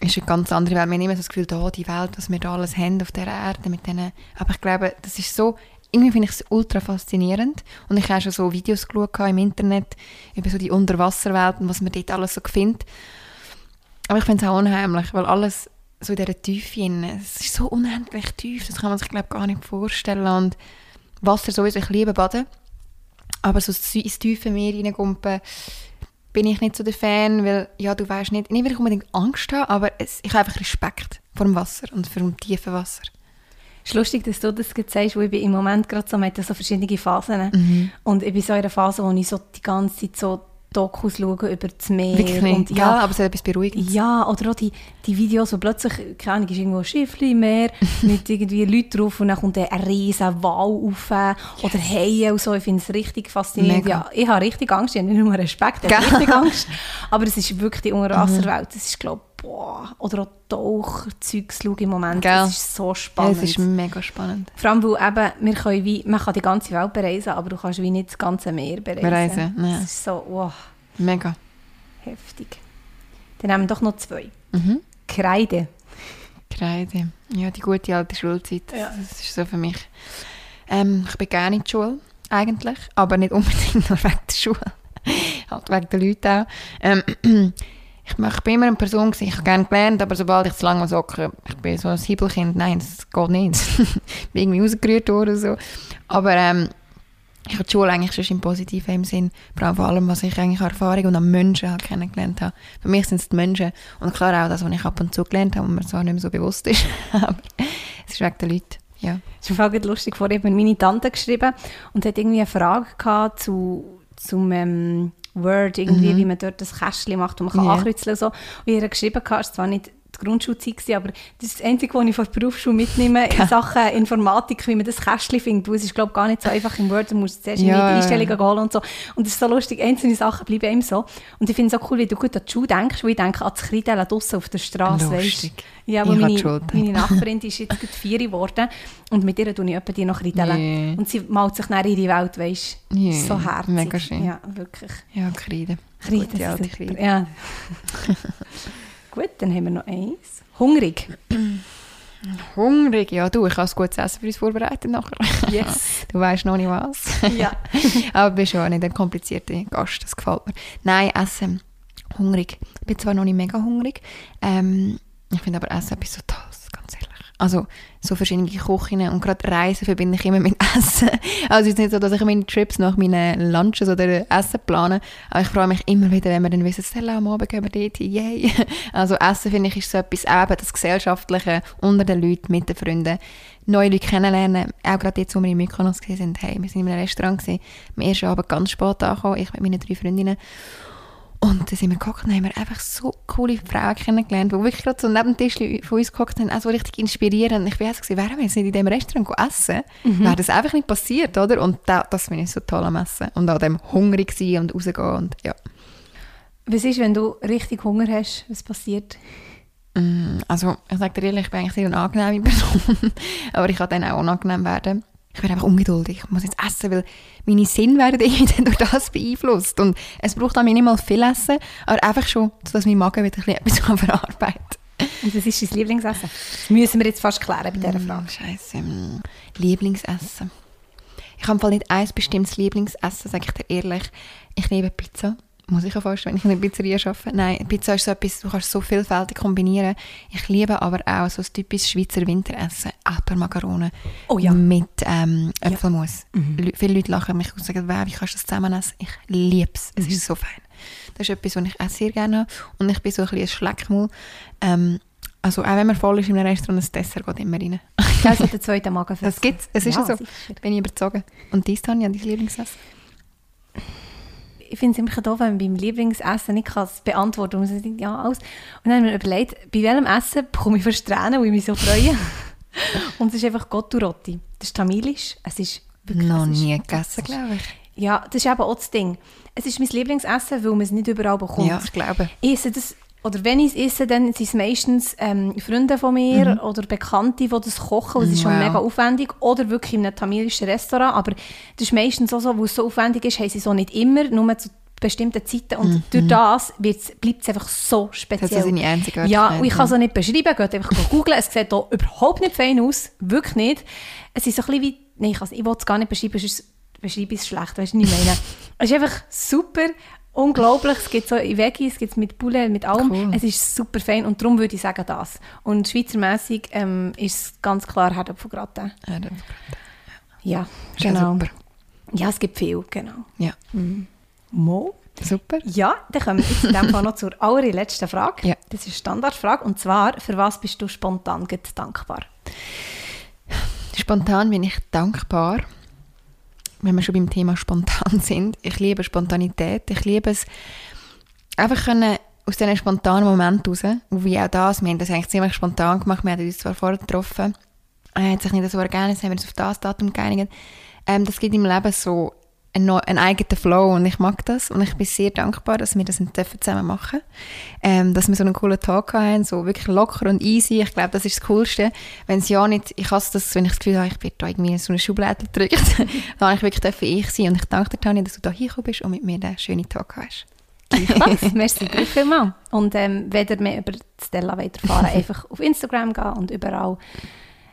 ist eine ganz andere Welt. Wir haben immer so das Gefühl, da, die Welt, was wir da alles haben auf der Erde. Mit denen. Aber ich glaube, das ist so, irgendwie finde ich es ultra faszinierend. Und ich habe schon so Videos im Internet über so die und was man dort alles so findet. Aber ich finde es auch unheimlich, weil alles so in dieser Tiefe, es ist so unendlich tief, das kann man sich glaube gar nicht vorstellen. Und Wasser sowieso, ich liebe Baden. Aber so ins tiefe Meer reingumpen, bin ich nicht so der Fan, weil, ja, du weißt nicht, nicht, weil ich unbedingt Angst habe, aber es, ich habe einfach Respekt vor dem Wasser und vor dem tiefen Wasser. Es ist lustig, dass du das jetzt sagst, weil ich bin im Moment gerade so, man hat ja so verschiedene Phasen. Mhm. Und ich bin so in einer Phase, wo ich so die ganze Zeit so Dokus schaue über das Meer. Wirklich. Und, ja, aber es ist etwas Beruhigendes. Ja, oder auch die, die Videos, wo plötzlich, keine Ahnung, ist irgendwo ein Schiffchen im Meer mit irgendwie Leuten drauf und dann kommt ein riesen Wal rauf oder Haie und so. Ich finde es richtig faszinierend. Mega. Ja, ich habe richtig Angst, ich habe nicht nur Respekt, ich habe richtig Angst. Aber es ist wirklich die Mhm. Unterwasserwelt. Das ist, glaube boah. Oder auch Taucherzeugs schaue im Moment. Gell? Das ist so Ja, spannend. es ist mega spannend. Vor allem, weil eben, wir können wie, man kann die ganze Welt bereisen, aber du kannst wie nicht das ganze Meer bereisen. Bereisen, ja. Das ist so, wow, Mega. heftig. Dann haben wir doch noch zwei. Mhm. Kreide. Kreide. Ja, die gute alte Schulzeit. Ja. Das ist so für mich. Ähm, ich bin gerne in die Schule, eigentlich, aber nicht unbedingt nur wegen der Schule. halt wegen der Leute auch. Ähm, ich, ich bin immer eine Person ich habe gerne gelernt, aber sobald ich zu lange socke, ich bin so ein Hiebelkind, nein, das geht nicht. ich bin irgendwie rausgerührt worden so. Aber ähm, ich habe die Schule eigentlich schon im positiven im Sinn, vor allem, was ich eigentlich an Erfahrung und an Menschen halt kennengelernt habe. Für mich sind es die Menschen und klar auch das, was ich ab und zu gelernt habe, wo mir zwar nicht mehr so bewusst ist, aber es ist wegen der Leute. Ja. Es ist mir lustig, vorhin hat meine Tante geschrieben und hat irgendwie eine Frage gehabt zu, zum ähm, Word, irgendwie, mhm. wie man dort das Kästchen macht und man kann yeah. ankreuzeln und so. Und geschrieben, es ist zwar nicht Grundschulzeit gewesen, aber das ist das Einzige, was ich von der Berufsschule mitnehme in Sachen Informatik, wie man das Kästchen findet. es ist, glaube ich, gar nicht so einfach im Word, du musst zuerst ja, die Einstellungen holen und so. Und es ist so lustig, einzelne Sachen bleiben einem so. Und ich finde es auch cool, wie du gut an die Schule denkst, weil ich denke an das Kreidel draussen auf der Straße, weißt Ja, wo meine, meine Nachbarin die ist jetzt gerade vier geworden und mit ihr tue ich etwa die noch Kreidel. Yeah. Und sie malt sich nach ihre Welt, weißt du. Yeah. So herzig. Mega schön. Ja, wirklich. Ja, Kreide. Kreide, Gute alte Kreide. Ja. Gut, dann haben wir noch eins. Hungrig. Hungrig? Ja, du, ich habe ein gutes Essen für uns vorbereitet nachher. Yes. du weißt noch nicht was. Ja. Aber du bist schon nicht ein komplizierter Gast, das gefällt mir. Nein, Essen. Hungrig. Ich bin zwar noch nicht mega hungrig, ähm, ich finde aber Essen etwas so ehrlich. Also so verschiedene Küchen und gerade Reisen verbinde ich immer mit Essen. Also es ist nicht so, dass ich meine Trips nach meinen Lunches oder Essen plane, aber ich freue mich immer wieder, wenn wir dann wissen, Stella, am Abend gehen wir dort yay. Also Essen finde ich ist so etwas, eben das Gesellschaftliche unter den Leuten, mit den Freunden, neue Leute kennenlernen, auch gerade jetzt, wo wir in Mykonos waren, hey, wir sind in einem Restaurant gewesen, am ersten Abend ganz spät angekommen, ich mit meinen drei Freundinnen und dann sind wir gekocht und haben wir einfach so coole Frauen kennengelernt, die wirklich gerade so neben dem Tisch von uns gekocht haben, auch so richtig inspirierend. Ich bin auch so, wären wir jetzt nicht in diesem Restaurant essen, mhm. wäre das einfach nicht passiert, oder? Und das, das finde ich so toll am Essen. Und an dem hungrig sein und rausgehen und ja. Was ist, wenn du richtig Hunger hast? Was passiert? Mm, also, ich sage dir ehrlich, ich bin eigentlich sehr eine angenehme Person, aber ich kann dann auch unangenehm werden ich werde einfach ungeduldig. Ich muss jetzt essen, weil meine Sinne werden irgendwie durch das beeinflusst. Und es braucht auch minimal viel Essen, aber einfach schon, dass mein Magen wieder etwas verarbeiten Und was ist dein Lieblingsessen? Das müssen wir jetzt fast klären bei dieser mm, Frage. Scheiße. Mm, Lieblingsessen. Ich habe nicht ein bestimmtes Lieblingsessen, sage ich dir ehrlich. Ich liebe Pizza muss ich ja fast, wenn ich in einer Pizzeria arbeite. Nein, Pizza ist so etwas, du kannst so vielfältig kombinieren. Ich liebe aber auch so ein typisches Schweizer Winteressen, Alpermakarone oh, ja. mit ähm, Äpfelmus. Ja. Mhm. Viele Leute lachen mich und sagen, wie kannst du das zusammen essen? Ich liebe es, es mhm. ist so fein. Das ist etwas, was ich auch sehr gerne habe und ich bin so ein bisschen ein Schleckmaul. Ähm, also auch wenn man voll ist in einem Restaurant, ein Dessert geht immer rein. Also der zweite Magen. Das gibt es, es ist ja, so. Sicher. Bin ich überzogen. Und dies, Tanja, dein Lieblingsessen? Ich finde es immer doof, wenn man beim Lieblingsessen nicht kann beantworten kann. Und man denkt, ja, alles. Und dann haben wir überlegt, bei welchem Essen bekomme ich fast Tränen, weil ich mich so freue. und es ist einfach Gotturotti. Das ist tamilisch. Es ist wirklich... Noch nie gegessen, glaube ich. Ja, das ist eben auch das Ding. Es ist mein Lieblingsessen, weil man es nicht überall bekommt. Ja, ich glaube. Ich esse das oder wenn ich es esse, dann sind es meistens ähm, Freunde von mir mhm. oder Bekannte, die das kochen. Das ist schon mega aufwendig. Oder wirklich in einem tamilischen Restaurant. Aber das ist meistens auch so, wo es so aufwendig ist, haben sie so nicht immer, nur zu bestimmten Zeiten. Und mhm. durch das bleibt es einfach so speziell. Das ist seine einzige Ja, und ich kann es auch nicht beschreiben. Geht einfach googeln. Es sieht hier überhaupt nicht fein aus. Wirklich nicht. Es ist so ein bisschen wie... Nein, ich, ich will es gar nicht beschreiben, sonst beschreibe ich es schlecht. Weißt du, was ich meine? es ist einfach super unglaublich. Es gibt so in Veggies, es gibt mit Poulet, mit allem. Cool. Es ist super fein und darum würde ich sagen das. Und schweizermässig ähm, ist es ganz klar Herdöpfelgratin. Herdöpfelgratin, ja. Ja, genau. Ja, ja, es gibt viel, genau. Ja. Mhm. Mo? Super. Ja, dann kommen wir jetzt in dem Fall noch zur allerletzten Frage. Ja. Das ist eine Standardfrage. Und zwar, für was bist du spontan dankbar? Spontan bin ich dankbar wenn wir schon beim Thema spontan sind, ich liebe Spontanität. Ich liebe es, einfach können aus diesen spontanen Momenten raus, wie auch das, wir haben das eigentlich ziemlich spontan gemacht, wir haben uns zwar vorher getroffen, er hat sich nicht so ergeben, haben wir uns auf das Datum geeinigt. Ähm, das gibt im Leben so einen, einen eigenen Flow und ich mag das und ich bin sehr dankbar, dass wir das zusammen machen ähm, dass wir so einen coolen Tag haben, so wirklich locker und easy. Ich glaube, das ist das Coolste. Wenn es ja nicht, ich hasse das, wenn ich das Gefühl habe, ich werde da irgendwie in so eine Schublade gedrückt, dann habe ich wirklich ich sein und ich danke dir, Tanja, dass du da hingekommen bist und mit mir diesen schönen Tag hast. Was? Merci vielmals. Und ähm, wenn ihr mehr über Stella erfahren einfach auf Instagram gehen und überall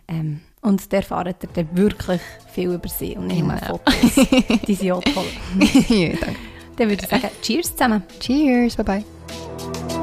ähm, und da erfahrt ihr dann wirklich viel über sie und nicht nur genau. Fotos. Die auch toll. ja, danke. Dann würde ich sagen, Cheers zusammen. Cheers, bye bye.